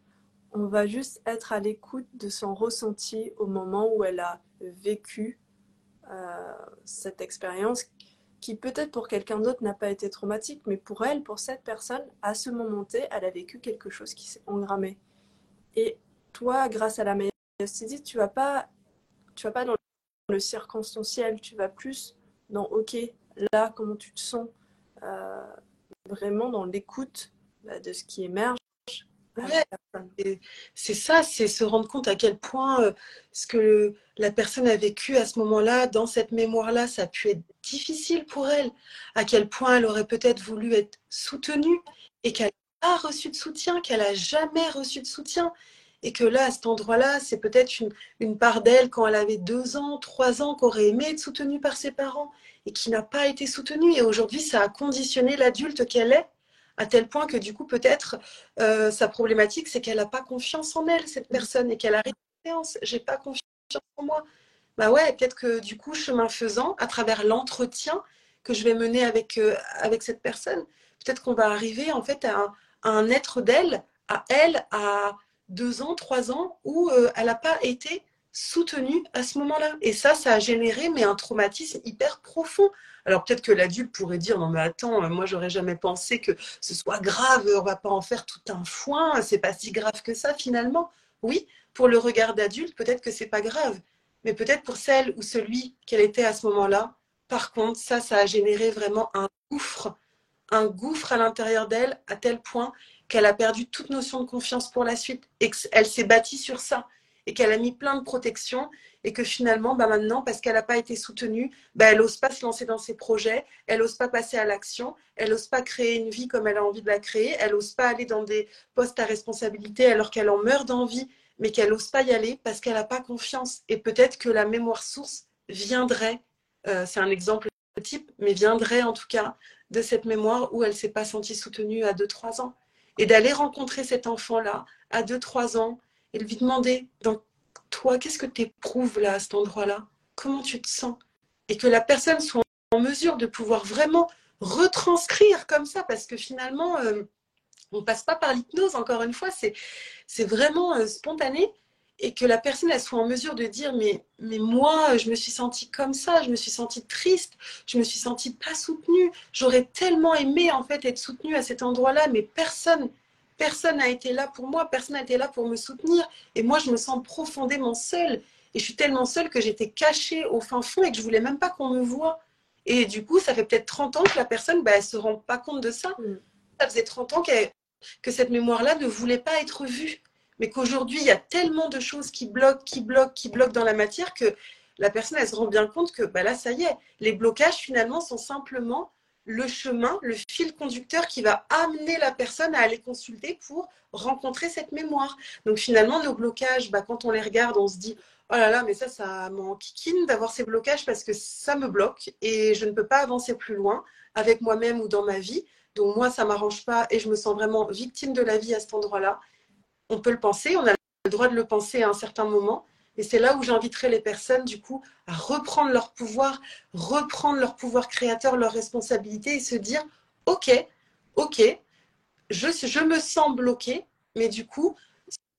On va juste être à l'écoute de son ressenti au moment où elle a vécu euh, cette expérience qui peut-être pour quelqu'un d'autre n'a pas été traumatique, mais pour elle, pour cette personne, à ce moment T, elle a vécu quelque chose qui s'est engrammé. Et toi, grâce à la myosthésie, tu vas pas, tu vas pas dans le circonstanciel, tu vas plus dans OK, là, comment tu te sens, euh, vraiment dans l'écoute bah, de ce qui émerge. c'est ça, c'est se rendre compte à quel point euh, ce que la personne a vécu à ce moment-là, dans cette mémoire-là, ça a pu être difficile pour elle, à quel point elle aurait peut-être voulu être soutenue et qu'elle n'a pas reçu de soutien, qu'elle n'a jamais reçu de soutien. Et que là, à cet endroit-là, c'est peut-être une, une, part d'elle quand elle avait deux ans, trois ans, qu'aurait aimé être soutenue par ses parents et qui n'a pas été soutenue. Et aujourd'hui, ça a conditionné l'adulte qu'elle est, à tel point que du coup, peut-être, euh, sa problématique, c'est qu'elle n'a pas confiance en elle, cette personne, et qu'elle a séance. J'ai pas confiance en moi. Bah ouais, peut-être que du coup, chemin faisant, à travers l'entretien que je vais mener avec, euh, avec cette personne, peut-être qu'on va arriver en fait à un, à un être d'elle, à elle, à deux ans, trois ans, où euh, elle n'a pas été soutenue à ce moment-là. Et ça, ça a généré mais un traumatisme hyper profond. Alors peut-être que l'adulte pourrait dire non mais attends, euh, moi j'aurais jamais pensé que ce soit grave, on va pas en faire tout un foin, c'est pas si grave que ça finalement. Oui, pour le regard d'adulte, peut-être que c'est pas grave, mais peut-être pour celle ou celui qu'elle était à ce moment-là, par contre, ça, ça a généré vraiment un gouffre, un gouffre à l'intérieur d'elle à tel point qu'elle a perdu toute notion de confiance pour la suite et qu'elle s'est bâtie sur ça et qu'elle a mis plein de protections et que finalement, bah maintenant, parce qu'elle n'a pas été soutenue, bah elle n'ose pas se lancer dans ses projets, elle n'ose pas passer à l'action, elle n'ose pas créer une vie comme elle a envie de la créer, elle n'ose pas aller dans des postes à responsabilité alors qu'elle en meurt d'envie, mais qu'elle n'ose pas y aller parce qu'elle n'a pas confiance. Et peut-être que la mémoire source viendrait, euh, c'est un exemple type, mais viendrait en tout cas de cette mémoire où elle ne s'est pas sentie soutenue à 2-3 ans et d'aller rencontrer cet enfant-là à 2-3 ans lui demander dans toi, qu'est-ce que tu éprouves là à cet endroit-là? Comment tu te sens? Et que la personne soit en mesure de pouvoir vraiment retranscrire comme ça, parce que finalement, euh, on passe pas par l'hypnose, encore une fois, c'est vraiment euh, spontané. Et que la personne elle soit en mesure de dire mais mais moi je me suis sentie comme ça je me suis sentie triste je me suis sentie pas soutenue. J'aurais tellement aimé en fait être soutenue à cet endroit-là mais personne personne n'a été là pour moi personne n'a été là pour me soutenir. Et moi je me sens profondément seule. Et je suis tellement seule que j'étais cachée au fin fond et que je voulais même pas qu'on me voie. Et du coup ça fait peut-être 30 ans que la personne bah, elle se rend pas compte de ça. Mm. ça faisait 30 ans que cette mémoire là ne voulait pas être vue. Mais qu'aujourd'hui, il y a tellement de choses qui bloquent, qui bloquent, qui bloquent dans la matière que la personne, elle se rend bien compte que bah là, ça y est, les blocages, finalement, sont simplement le chemin, le fil conducteur qui va amener la personne à aller consulter pour rencontrer cette mémoire. Donc finalement, nos blocages, bah, quand on les regarde, on se dit, oh là là, mais ça, ça m'enquiquine d'avoir ces blocages parce que ça me bloque et je ne peux pas avancer plus loin avec moi-même ou dans ma vie. Donc moi, ça m'arrange pas et je me sens vraiment victime de la vie à cet endroit-là on peut le penser, on a le droit de le penser à un certain moment. Et c'est là où j'inviterai les personnes, du coup, à reprendre leur pouvoir, reprendre leur pouvoir créateur, leur responsabilité et se dire, OK, OK, je, me sens bloqué, mais du coup,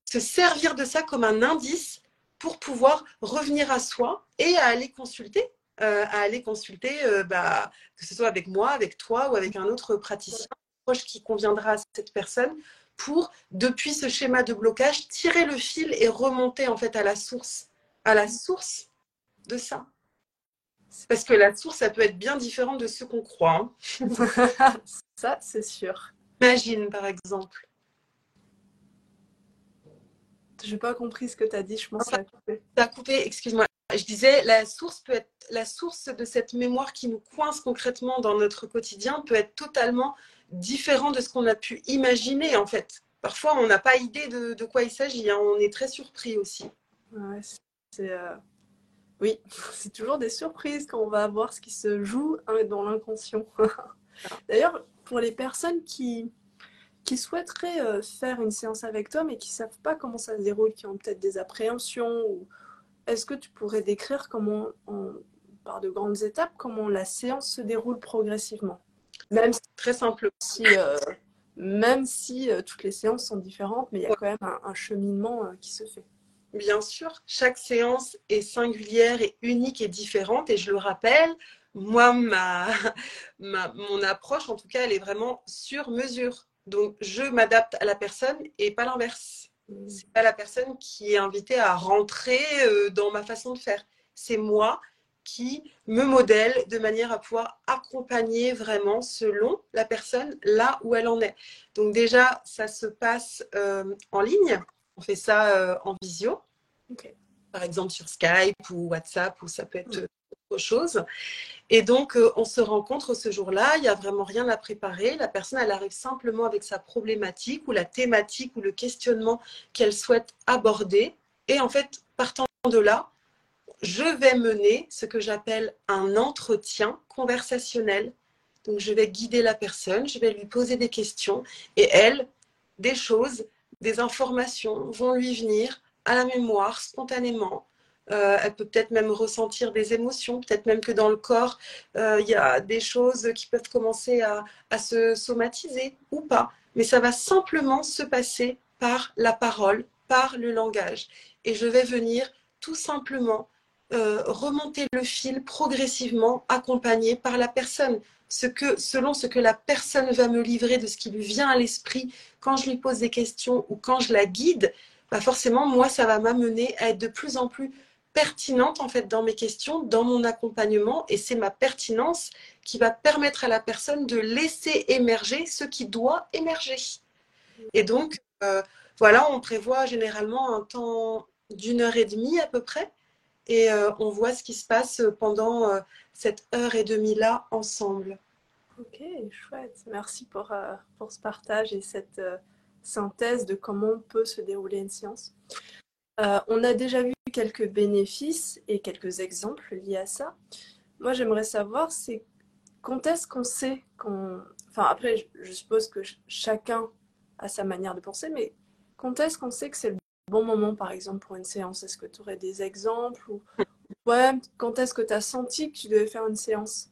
se servir de ça comme un indice pour pouvoir revenir à soi et à aller consulter, euh, à aller consulter, euh, bah, que ce soit avec moi, avec toi ou avec un autre praticien proche qui conviendra à cette personne pour, depuis ce schéma de blocage, tirer le fil et remonter en fait à la source, à la source de ça. Parce que la source, ça peut être bien différent de ce qu'on croit. Hein. ça, c'est sûr. Imagine, par exemple. Je n'ai pas compris ce que tu as dit, je pense que ça a coupé. Ça a coupé, excuse-moi. je disais, la source peut être la source de cette mémoire qui nous coince concrètement dans notre quotidien peut être totalement différent de ce qu'on a pu imaginer en fait. Parfois, on n'a pas idée de, quoi il s'agit. Hein. On est très surpris aussi. c'est, euh, Oui, c'est toujours des surprises quand on va voir ce qui se joue hein, dans l'inconscient. D'ailleurs, pour les personnes qui, qui souhaiteraient euh, faire une séance avec toi, mais qui ne savent pas comment ça se déroule, qui ont peut-être des appréhensions, ou... est-ce que tu pourrais décrire comment, par de grandes étapes, comment la séance se déroule progressivement? Même très simple. Si, euh, même si euh, toutes les séances sont différentes, mais il y a quand même un, cheminement qui se fait. Bien sûr, chaque séance est singulière et unique et différente. Et je le rappelle, moi, ma, mon approche, en tout cas, elle est vraiment sur mesure. Donc, je m'adapte à la personne et pas l'inverse. Mm. C'est pas la personne qui est invitée à rentrer euh, dans ma façon de faire. C'est moi qui me modèle de manière à pouvoir accompagner vraiment selon la personne là où elle en est. Donc déjà, ça se passe euh, en ligne. On fait ça euh, en visio. Par exemple sur Skype ou WhatsApp ou ça peut être mm. autre chose. Et donc, euh, on se rencontre ce jour-là, il n'y a vraiment rien à préparer. La personne, elle arrive simplement avec sa problématique ou la thématique ou le questionnement qu'elle souhaite aborder. Et en fait, partant de là, je vais mener ce que j'appelle un entretien conversationnel. Donc, je vais guider la personne, je vais lui poser des questions et elle, des choses, des informations vont lui venir à la mémoire spontanément euh, elle peut peut-être même ressentir des émotions, peut-être même que dans le corps, euh, il y a des choses qui peuvent commencer à, se somatiser ou pas. Mais ça va simplement se passer par la parole, par le langage. Et je vais venir tout simplement euh, remonter le fil progressivement, accompagné par la personne. Ce que, selon ce que la personne va me livrer de ce qui lui vient à l'esprit quand je lui pose des questions ou quand je la guide, bah forcément, moi, ça va m'amener à être de plus en plus pertinente en fait dans mes questions, dans mon accompagnement, et c'est ma pertinence qui va permettre à la personne de laisser émerger ce qui doit émerger. Et donc, euh, voilà, on prévoit généralement un temps d'une heure et demie à peu près, et euh, on voit ce qui se passe pendant euh, cette heure et demie-là ensemble. Ok, chouette. Merci pour, pour ce partage et cette synthèse de comment peut se dérouler une science. on a déjà vu quelques bénéfices et quelques exemples liés à ça. Moi, j'aimerais savoir, c'est quand est-ce qu'on sait qu'on... Enfin, après, je suppose que chacun a sa manière de penser, mais quand est-ce qu'on sait que c'est le bon moment, par exemple, pour une séance Est-ce que tu aurais des exemples ou ouais, quand est-ce que tu as senti que tu devais faire une séance?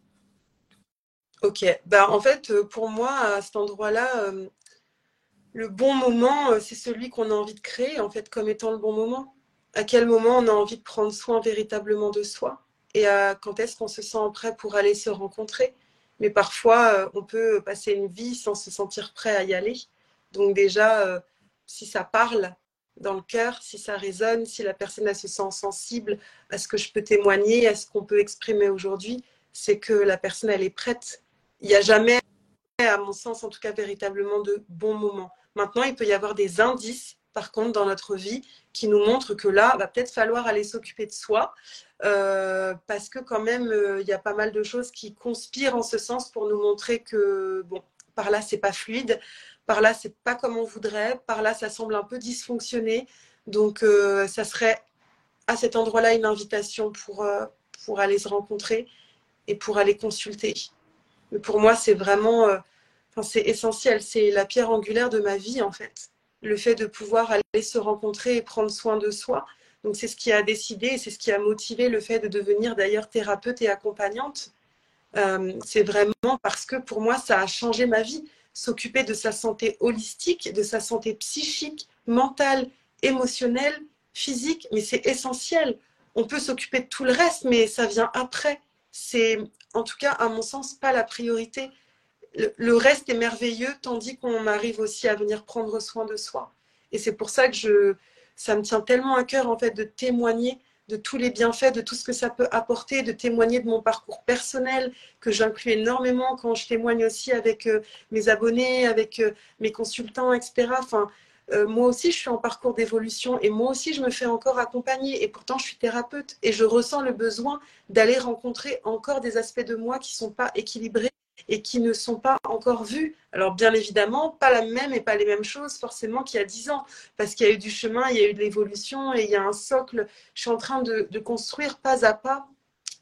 Ok, bah, en fait, euh, pour moi, à cet endroit-là, euh, le bon moment, euh, c'est celui qu'on a envie de créer, en fait, comme étant le bon moment à quel moment on a envie de prendre soin véritablement de soi et quand est-ce qu'on se sent prêt pour aller se rencontrer? Mais parfois, on peut passer une vie sans se sentir prêt à y aller. Donc déjà, si ça parle dans le cœur, si ça résonne, si la personne se sent sensible à ce que je peux témoigner, à ce qu'on peut exprimer aujourd'hui, c'est que la personne, elle est prête. Il n'y a jamais, à mon sens, en tout cas, véritablement de bons moments. Maintenant, il peut y avoir des indices par contre, dans notre vie, qui nous montre que là, va peut-être falloir aller s'occuper de soi, euh, parce que quand même, euh, il y a pas mal de choses qui conspirent en ce sens pour nous montrer que, bon, par là, c'est pas fluide, par là, c'est pas comme on voudrait, par là, ça semble un peu dysfonctionner. Donc, euh, ça serait à cet endroit-là une invitation pour, pour aller se rencontrer et pour aller consulter. Mais pour moi, c'est vraiment, c'est essentiel, c'est la pierre angulaire de ma vie, en fait le fait de pouvoir aller se rencontrer et prendre soin de soi. Donc c'est ce qui a décidé et c'est ce qui a motivé le fait de devenir d'ailleurs thérapeute et accompagnante. Euh, c'est vraiment parce que pour moi, ça a changé ma vie. S'occuper de sa santé holistique, de sa santé psychique, mentale, émotionnelle, physique, mais c'est essentiel. On peut s'occuper de tout le reste, mais ça vient après. C'est en tout cas, à mon sens, pas la priorité le reste est merveilleux, tandis qu'on arrive aussi à venir prendre soin de soi. Et c'est pour ça que je, ça me tient tellement à cœur en fait de témoigner de tous les bienfaits, de tout ce que ça peut apporter, de témoigner de mon parcours personnel que j'inclus énormément quand je témoigne aussi avec euh, mes abonnés, avec euh, mes consultants, etc. Enfin, euh, moi aussi, je suis en parcours d'évolution et moi aussi, je me fais encore accompagner. Et pourtant, je suis thérapeute et je ressens le besoin d'aller rencontrer encore des aspects de moi qui ne sont pas équilibrés et qui ne sont pas encore vus. Alors, bien évidemment, pas la même et pas les mêmes choses forcément qu'il y a dix ans, parce qu'il y a eu du chemin, il y a eu de l'évolution et il y a un socle. Je suis en train de, de construire pas à pas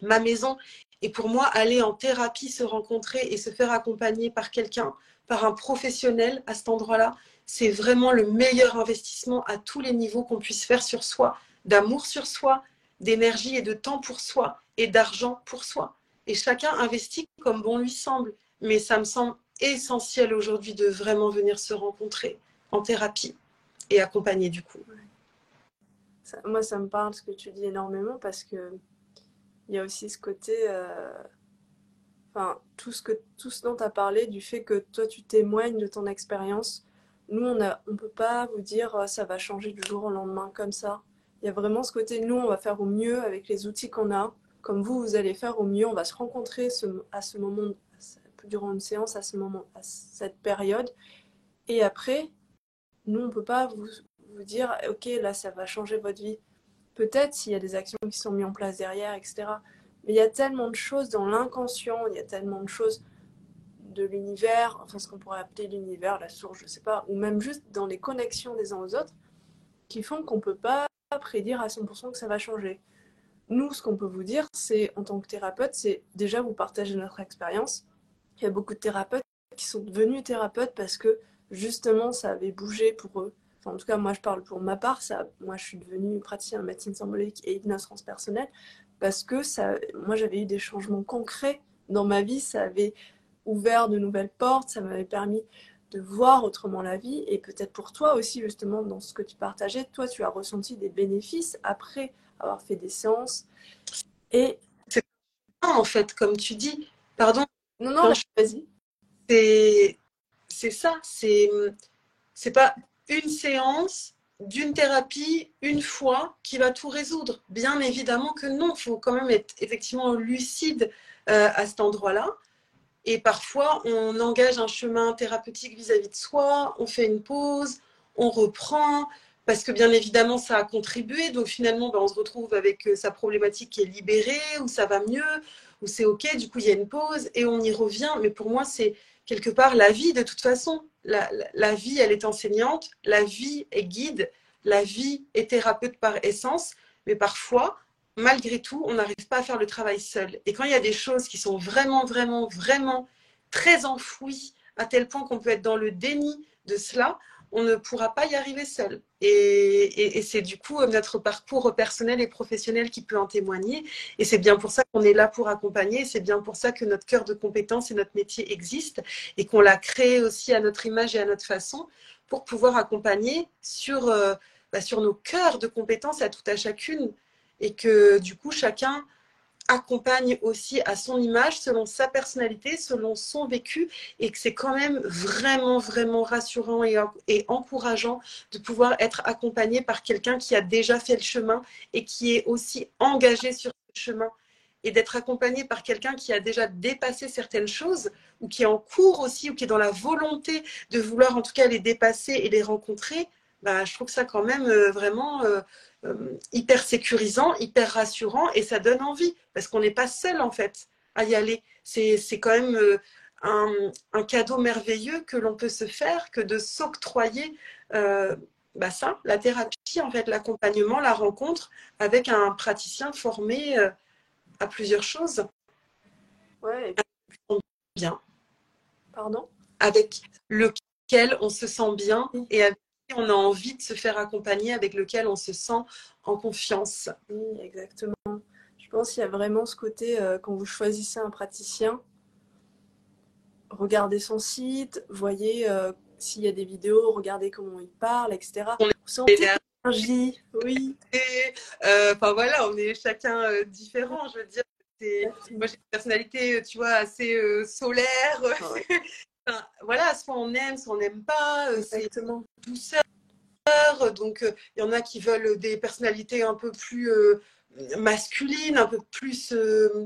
ma maison. Et pour moi, aller en thérapie, se rencontrer et se faire accompagner par quelqu'un, par un professionnel à cet endroit-là, c'est vraiment le meilleur investissement à tous les niveaux qu'on puisse faire sur soi, d'amour sur soi, d'énergie et de temps pour soi et d'argent pour soi. Et chacun investit comme bon lui semble. Mais ça me semble essentiel aujourd'hui de vraiment venir se rencontrer en thérapie et accompagner du coup. moi, ça me parle ce que tu dis énormément parce que il y a aussi ce côté, euh, tout ce, que, tout ce dont tu as parlé, du fait que toi, tu témoignes de ton expérience. Nous, on ne on peut pas vous dire oh, ça va changer du jour au lendemain comme ça. Il y a vraiment ce côté, nous, on va faire au mieux avec les outils qu'on a. Comme vous, vous allez faire au mieux. On va se rencontrer à ce moment, durant une séance, à ce moment, à cette période. Et après, nous, on ne peut pas vous, vous dire, OK, là, ça va changer votre vie. Peut-être s'il y a des actions qui sont mises en place derrière, etc. Mais il y a tellement de choses dans l'inconscient, il y a tellement de choses de l'univers, enfin ce qu'on pourrait appeler l'univers, la source, je ne sais pas, ou même juste dans les connexions des uns aux autres, qui font qu'on ne peut pas prédire à 100% que ça va changer. Nous, ce qu'on peut vous dire, c'est en tant que thérapeute, c'est déjà vous partager notre expérience. Il y a beaucoup de thérapeutes qui sont devenus thérapeutes parce que justement ça avait bougé pour eux en tout cas, moi, je parle pour ma part. Ça, moi, je suis devenue praticienne en médecine symbolique et hypnose transpersonnelle parce que ça, moi, j'avais eu des changements concrets dans ma vie. Ça avait ouvert de nouvelles portes. Ça m'avait permis de voir autrement la vie. Et peut-être pour toi aussi, justement, dans ce que tu partageais, toi, tu as ressenti des bénéfices après avoir fait des séances. Et c'est en fait, comme tu dis. Pardon. Non, non, vas-y. C'est, c'est ça. C'est, c'est pas une séance d'une thérapie une fois qui va tout résoudre. Bien évidemment que non, il faut quand même être effectivement lucide euh, à cet endroit-là. Et parfois, on engage un chemin thérapeutique vis-à-vis de soi, on fait une pause, on reprend, parce que bien évidemment, ça a contribué. Donc finalement, ben, on se retrouve avec euh, sa problématique qui est libérée, ou ça va mieux, ou c'est OK, du coup, il y a une pause, et on y revient. Mais pour moi, c'est quelque part la vie de toute façon la, vie, elle est enseignante, la vie est guide, la vie est thérapeute par essence, mais parfois, malgré tout, on n'arrive pas à faire le travail seul. Et quand il y a des choses qui sont vraiment, vraiment, vraiment très enfouies, à tel point qu'on peut être dans le déni de cela, on ne pourra pas y arriver seul. Et, c'est du coup euh, notre parcours personnel et professionnel qui peut en témoigner. Et c'est bien pour ça qu'on est là pour accompagner. C'est bien pour ça que notre cœur de compétence et notre métier existent et qu'on l'a créé aussi à notre image et à notre façon pour pouvoir accompagner sur, euh, bah, sur nos cœurs de compétences à tout à chacune. Et que du coup, chacun accompagne aussi à son image, selon sa personnalité, selon son vécu, et que c'est quand même vraiment, vraiment rassurant et, encourageant de pouvoir être accompagné par quelqu'un qui a déjà fait le chemin et qui est aussi engagé sur ce chemin. Et d'être accompagné par quelqu'un qui a déjà dépassé certaines choses, ou qui est en cours aussi, ou qui est dans la volonté de vouloir en tout cas les dépasser et les rencontrer, bah, je trouve ça quand même euh, vraiment euh, euh, hyper sécurisant, hyper rassurant et ça donne envie parce qu'on n'est pas seul en fait à y aller. C'est quand même euh, un, cadeau merveilleux que l'on peut se faire que de s'octroyer euh, bah ça, la thérapie, en fait, l'accompagnement, la rencontre avec un praticien formé à plusieurs choses. Ouais. Bien. Pardon? Avec lequel on se sent bien et avec on a envie de se faire accompagner, avec lequel on se sent en confiance. Oui, exactement. Je pense qu'il y a vraiment ce côté, euh, quand vous choisissez un praticien, regardez son site, voyez euh, s'il y a des vidéos, regardez comment il parle, etc. On vous l'énergie, oui. Euh, enfin voilà, on est chacun différent, je veux dire. Moi j'ai une personnalité, tu vois, assez solaire. voilà, soit on aime, soit on n'aime pas. Euh, c'est douceur. Donc, euh, il y en a qui veulent des personnalités un peu plus euh, masculines, un peu plus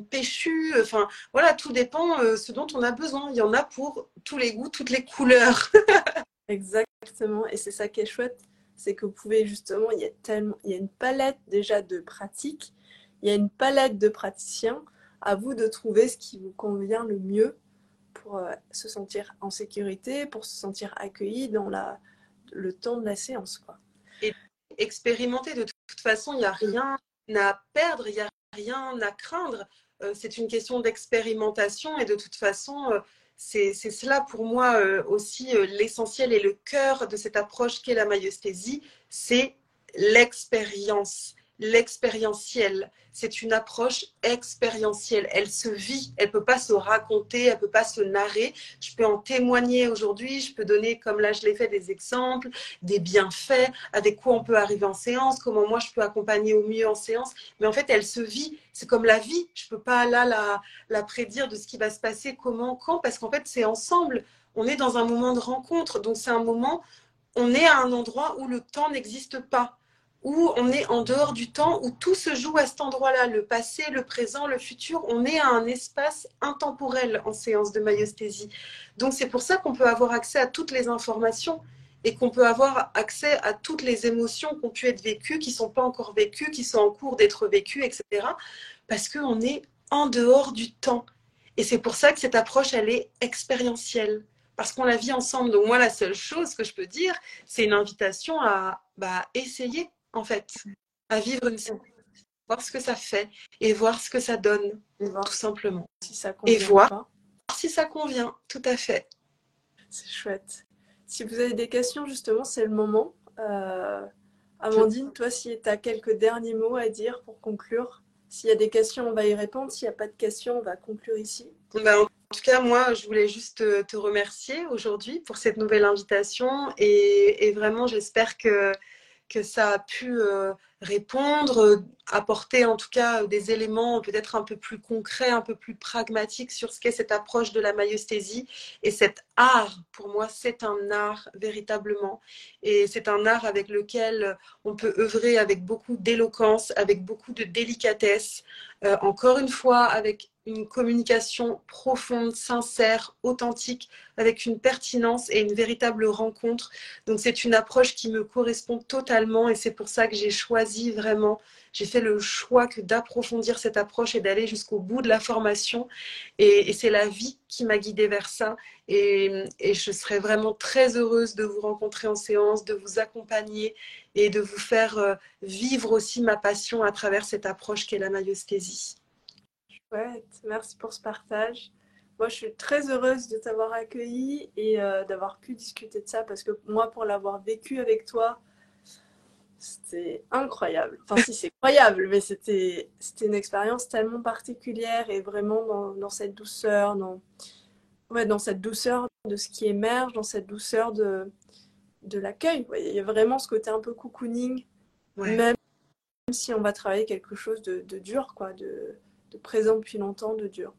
péchues. Enfin, voilà, tout dépend ce dont on a besoin. Il y en a pour tous les goûts, toutes les couleurs. Exactement. Et c'est ça qui est chouette, c'est que vous pouvez justement, il y a tellement, il y a une palette déjà de pratiques, il y a une palette de praticiens. À vous de trouver ce qui vous convient le mieux pour euh, se sentir en sécurité, pour se sentir accueilli dans la, le temps de la séance. Quoi. Et expérimenter, de toute façon, il n'y a rien à perdre, il n'y a rien à craindre. Euh, c'est une question d'expérimentation et de toute façon, euh, c'est cela pour moi aussi l'essentiel et le cœur de cette approche qu'est la maïesthésie, c'est l'expérience l'expérientiel. C'est une approche expérientielle. Elle se vit, elle peut pas se raconter, elle peut pas se narrer. Je peux en témoigner aujourd'hui, je peux donner, comme là je l'ai fait, des exemples, des bienfaits, avec quoi on peut arriver en séance, comment moi je peux accompagner au mieux en séance. Mais en fait, elle se vit. C'est comme la vie. Je peux pas là la prédire de ce qui va se passer, comment, quand, parce qu'en fait, c'est ensemble. On est dans un moment de rencontre. Donc c'est un moment, on est à un endroit où le temps n'existe pas où on est en dehors du temps, où tout se joue à cet endroit-là, le passé, le présent, le futur. On est à un espace intemporel en séance de maïesthésie. Donc c'est pour ça qu'on peut avoir accès à toutes les informations et qu'on peut avoir accès à toutes les émotions qui ont pu être vécues, qui ne sont pas encore vécues, qui sont en cours d'être vécues, etc. Parce qu'on est en dehors du temps. Et c'est pour ça que cette approche, elle est expérientielle parce qu'on la vit ensemble. Donc moi, la seule chose que je peux dire, c'est une invitation à bah, essayer en fait, à vivre une voir ce que ça fait et voir ce que ça donne, tout simplement. Si ça convient et voir si ça convient, tout à fait. C'est chouette. Si vous avez des questions, justement, c'est le moment. Euh, Amandine, toi, si tu as quelques derniers mots à dire pour conclure, s'il y a des questions, on va y répondre. S'il n'y a pas de questions, on va conclure ici. Ben, en tout cas, moi, je voulais juste te, remercier aujourd'hui pour cette nouvelle invitation et vraiment, j'espère que que ça a pu euh, répondre, apporter en tout cas des éléments peut-être un peu plus concrets, un peu plus pragmatiques sur ce qu'est cette approche de la maïesthésie. Et cet art, pour moi, c'est un art véritablement. Et c'est un art avec lequel on peut œuvrer avec beaucoup d'éloquence, avec beaucoup de délicatesse, euh, encore une fois avec une communication profonde, sincère, authentique, avec une pertinence et une véritable rencontre. Donc c'est une approche qui me correspond totalement et c'est pour ça que j'ai choisi vraiment, j'ai fait le choix que d'approfondir cette approche et d'aller jusqu'au bout de la formation. Et, c'est la vie qui m'a guidée vers ça. Et, je serais vraiment très heureuse de vous rencontrer en séance, de vous accompagner et de vous faire euh, vivre aussi ma passion à travers cette approche qu'est la maïesthésie. Chouette, merci pour ce partage. Moi, je suis très heureuse de t'avoir accueilli et euh, d'avoir pu discuter de ça parce que moi, pour l'avoir vécu avec toi, c'était incroyable. Enfin, si, c'est incroyable, mais c'était une expérience tellement particulière et vraiment dans, dans, cette douceur, dans, ouais, dans cette douceur de ce qui émerge, dans cette douceur de, de l'accueil. Il y a vraiment ce côté un peu cocooning, même si on va travailler quelque chose de, de dur, quoi, de, de présent depuis longtemps, de dur.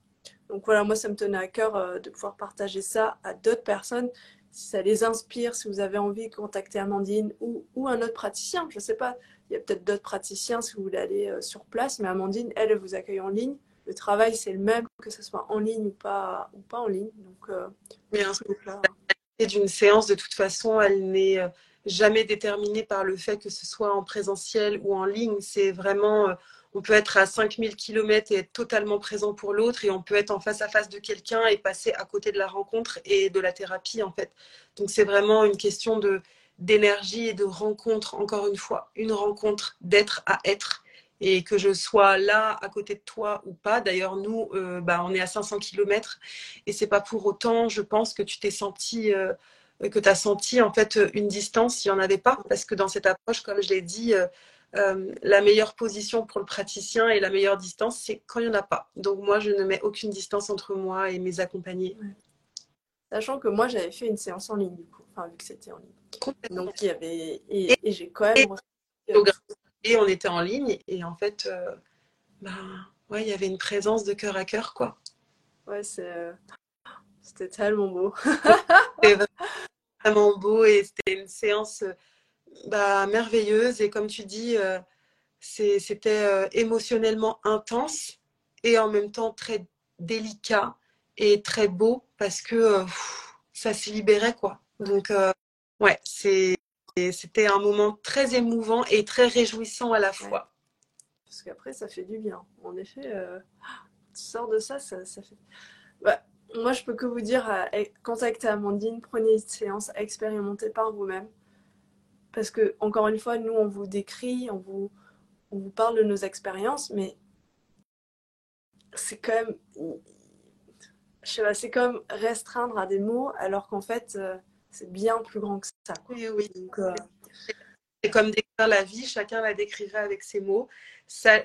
Donc voilà, moi, ça me tenait à cœur euh, de pouvoir partager ça à d'autres personnes. Si ça les inspire, si vous avez envie de contacter Amandine ou, ou un autre praticien, je ne sais pas, il y a peut-être d'autres praticiens si vous voulez aller euh, sur place, mais Amandine, elle, vous accueille en ligne. Le travail, c'est le même, que ce soit en ligne ou pas, ou pas en ligne. Donc, euh, Bien d'une séance, de toute façon, elle n'est jamais déterminée par le fait que ce soit en présentiel ou en ligne. C'est vraiment on peut être à 5000 km et être totalement présent pour l'autre et on peut être en face à face de quelqu'un et passer à côté de la rencontre et de la thérapie en fait. Donc c'est vraiment une question de d'énergie et de rencontre encore une fois, une rencontre d'être à être et que je sois là à côté de toi ou pas. D'ailleurs nous euh, bah, on est à 500 km et c'est pas pour autant je pense que tu t'es senti euh, que tu as senti en fait une distance, il n'y en avait pas? Parce que dans cette approche comme je l'ai dit euh, euh, la meilleure position pour le praticien et la meilleure distance, c'est quand il n'y en a pas. Donc moi, je ne mets aucune distance entre moi et mes accompagnés. Sachant que moi, j'avais fait une séance en ligne, du coup, enfin, vu que c'était en ligne. Donc il y avait. Et, j'ai quand même. Et, on était en ligne, et en fait, euh, ben, ouais, il y avait une présence de cœur à cœur, quoi. Ouais, c'est. C'était tellement beau. c'était vraiment beau et c'était une séance bah, merveilleuse et comme tu dis, euh, c'était euh, émotionnellement intense et en même temps très délicat et très beau parce que euh, ça se libérait quoi. Donc ouais, c'était un moment très émouvant et très réjouissant à la fois. Parce qu'après, ça fait du bien. En effet, euh, tu sors de ça, ça, fait. Bah, moi, je peux que vous dire, euh, contactez Amandine, prenez une séance, expérimentez par vous-même. Parce que, encore une fois, nous, on vous décrit, on vous, on vous parle de nos expériences, mais c'est quand même. Je sais pas, c'est comme restreindre à des mots, alors qu'en fait, euh, c'est bien plus grand que ça. Oui, oui. C'est comme décrire la vie, chacun la décrirait avec ses mots.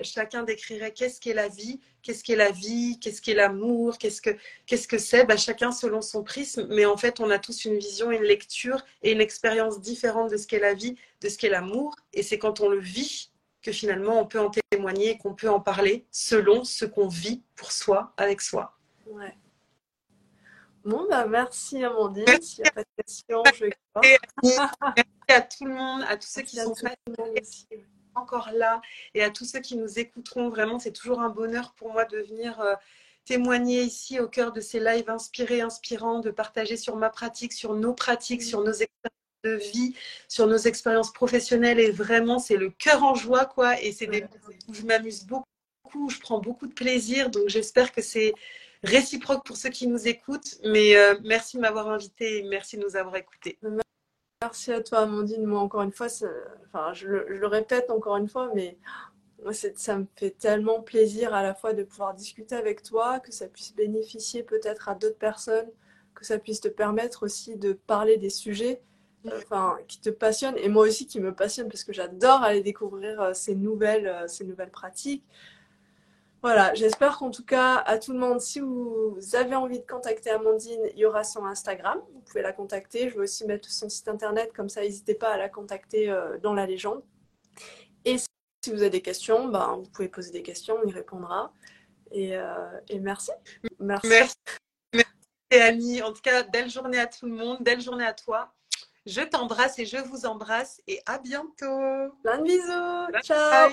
chacun décrirait qu'est-ce qu'est la vie, qu'est-ce qu'est la vie, qu'est-ce qu'est l'amour, qu'est-ce que qu'est-ce que c'est. Bah, chacun selon son prisme, mais en fait, on a tous une vision, une lecture et une expérience différente de ce qu'est la vie, de ce qu'est l'amour. Et c'est quand on le vit que finalement, on peut en témoigner, qu'on peut en parler selon ce qu'on vit pour soi, avec soi. Ouais. Bon, bah, merci Amandine. S'il n'y a pas de questions, je vais à tout le monde, à tous ceux qui sont encore là et à tous ceux qui nous écouteront. Vraiment, c'est toujours un bonheur pour moi de venir euh, témoigner ici au cœur de ces lives inspirés, inspirants, de partager sur ma pratique, sur nos pratiques, sur nos expériences de vie, sur nos expériences professionnelles. Et vraiment, c'est le cœur en joie, quoi. Et c'est des où je m'amuse beaucoup, où je prends beaucoup de plaisir. Donc, j'espère que c'est réciproque pour ceux qui nous écoutent. Mais euh, merci de m'avoir invité et merci de nous avoir écoutés. Merci à toi, Amandine. Moi, encore une fois, enfin, je le, répète encore une fois, mais moi, ça me fait tellement plaisir à la fois de pouvoir discuter avec toi, que ça puisse bénéficier peut-être à d'autres personnes, que ça puisse te permettre aussi de parler des sujets enfin, qui te passionnent et moi aussi qui me passionne parce que j'adore aller découvrir euh, ces nouvelles, euh, ces nouvelles pratiques. Voilà, j'espère qu'en tout cas, à tout le monde, si vous avez envie de contacter Amandine, il y aura son Instagram. Vous pouvez la contacter. Je vais aussi mettre son site internet, comme ça, n'hésitez pas à la contacter euh, dans la légende. Et si vous avez des questions, ben, vous pouvez poser des questions, on y répondra. Et, euh, merci. Merci. Merci. Merci Annie. En tout cas, belle journée à tout le monde, belle journée à toi. Je t'embrasse et je vous embrasse et à bientôt. Plein de bisous. Ciao.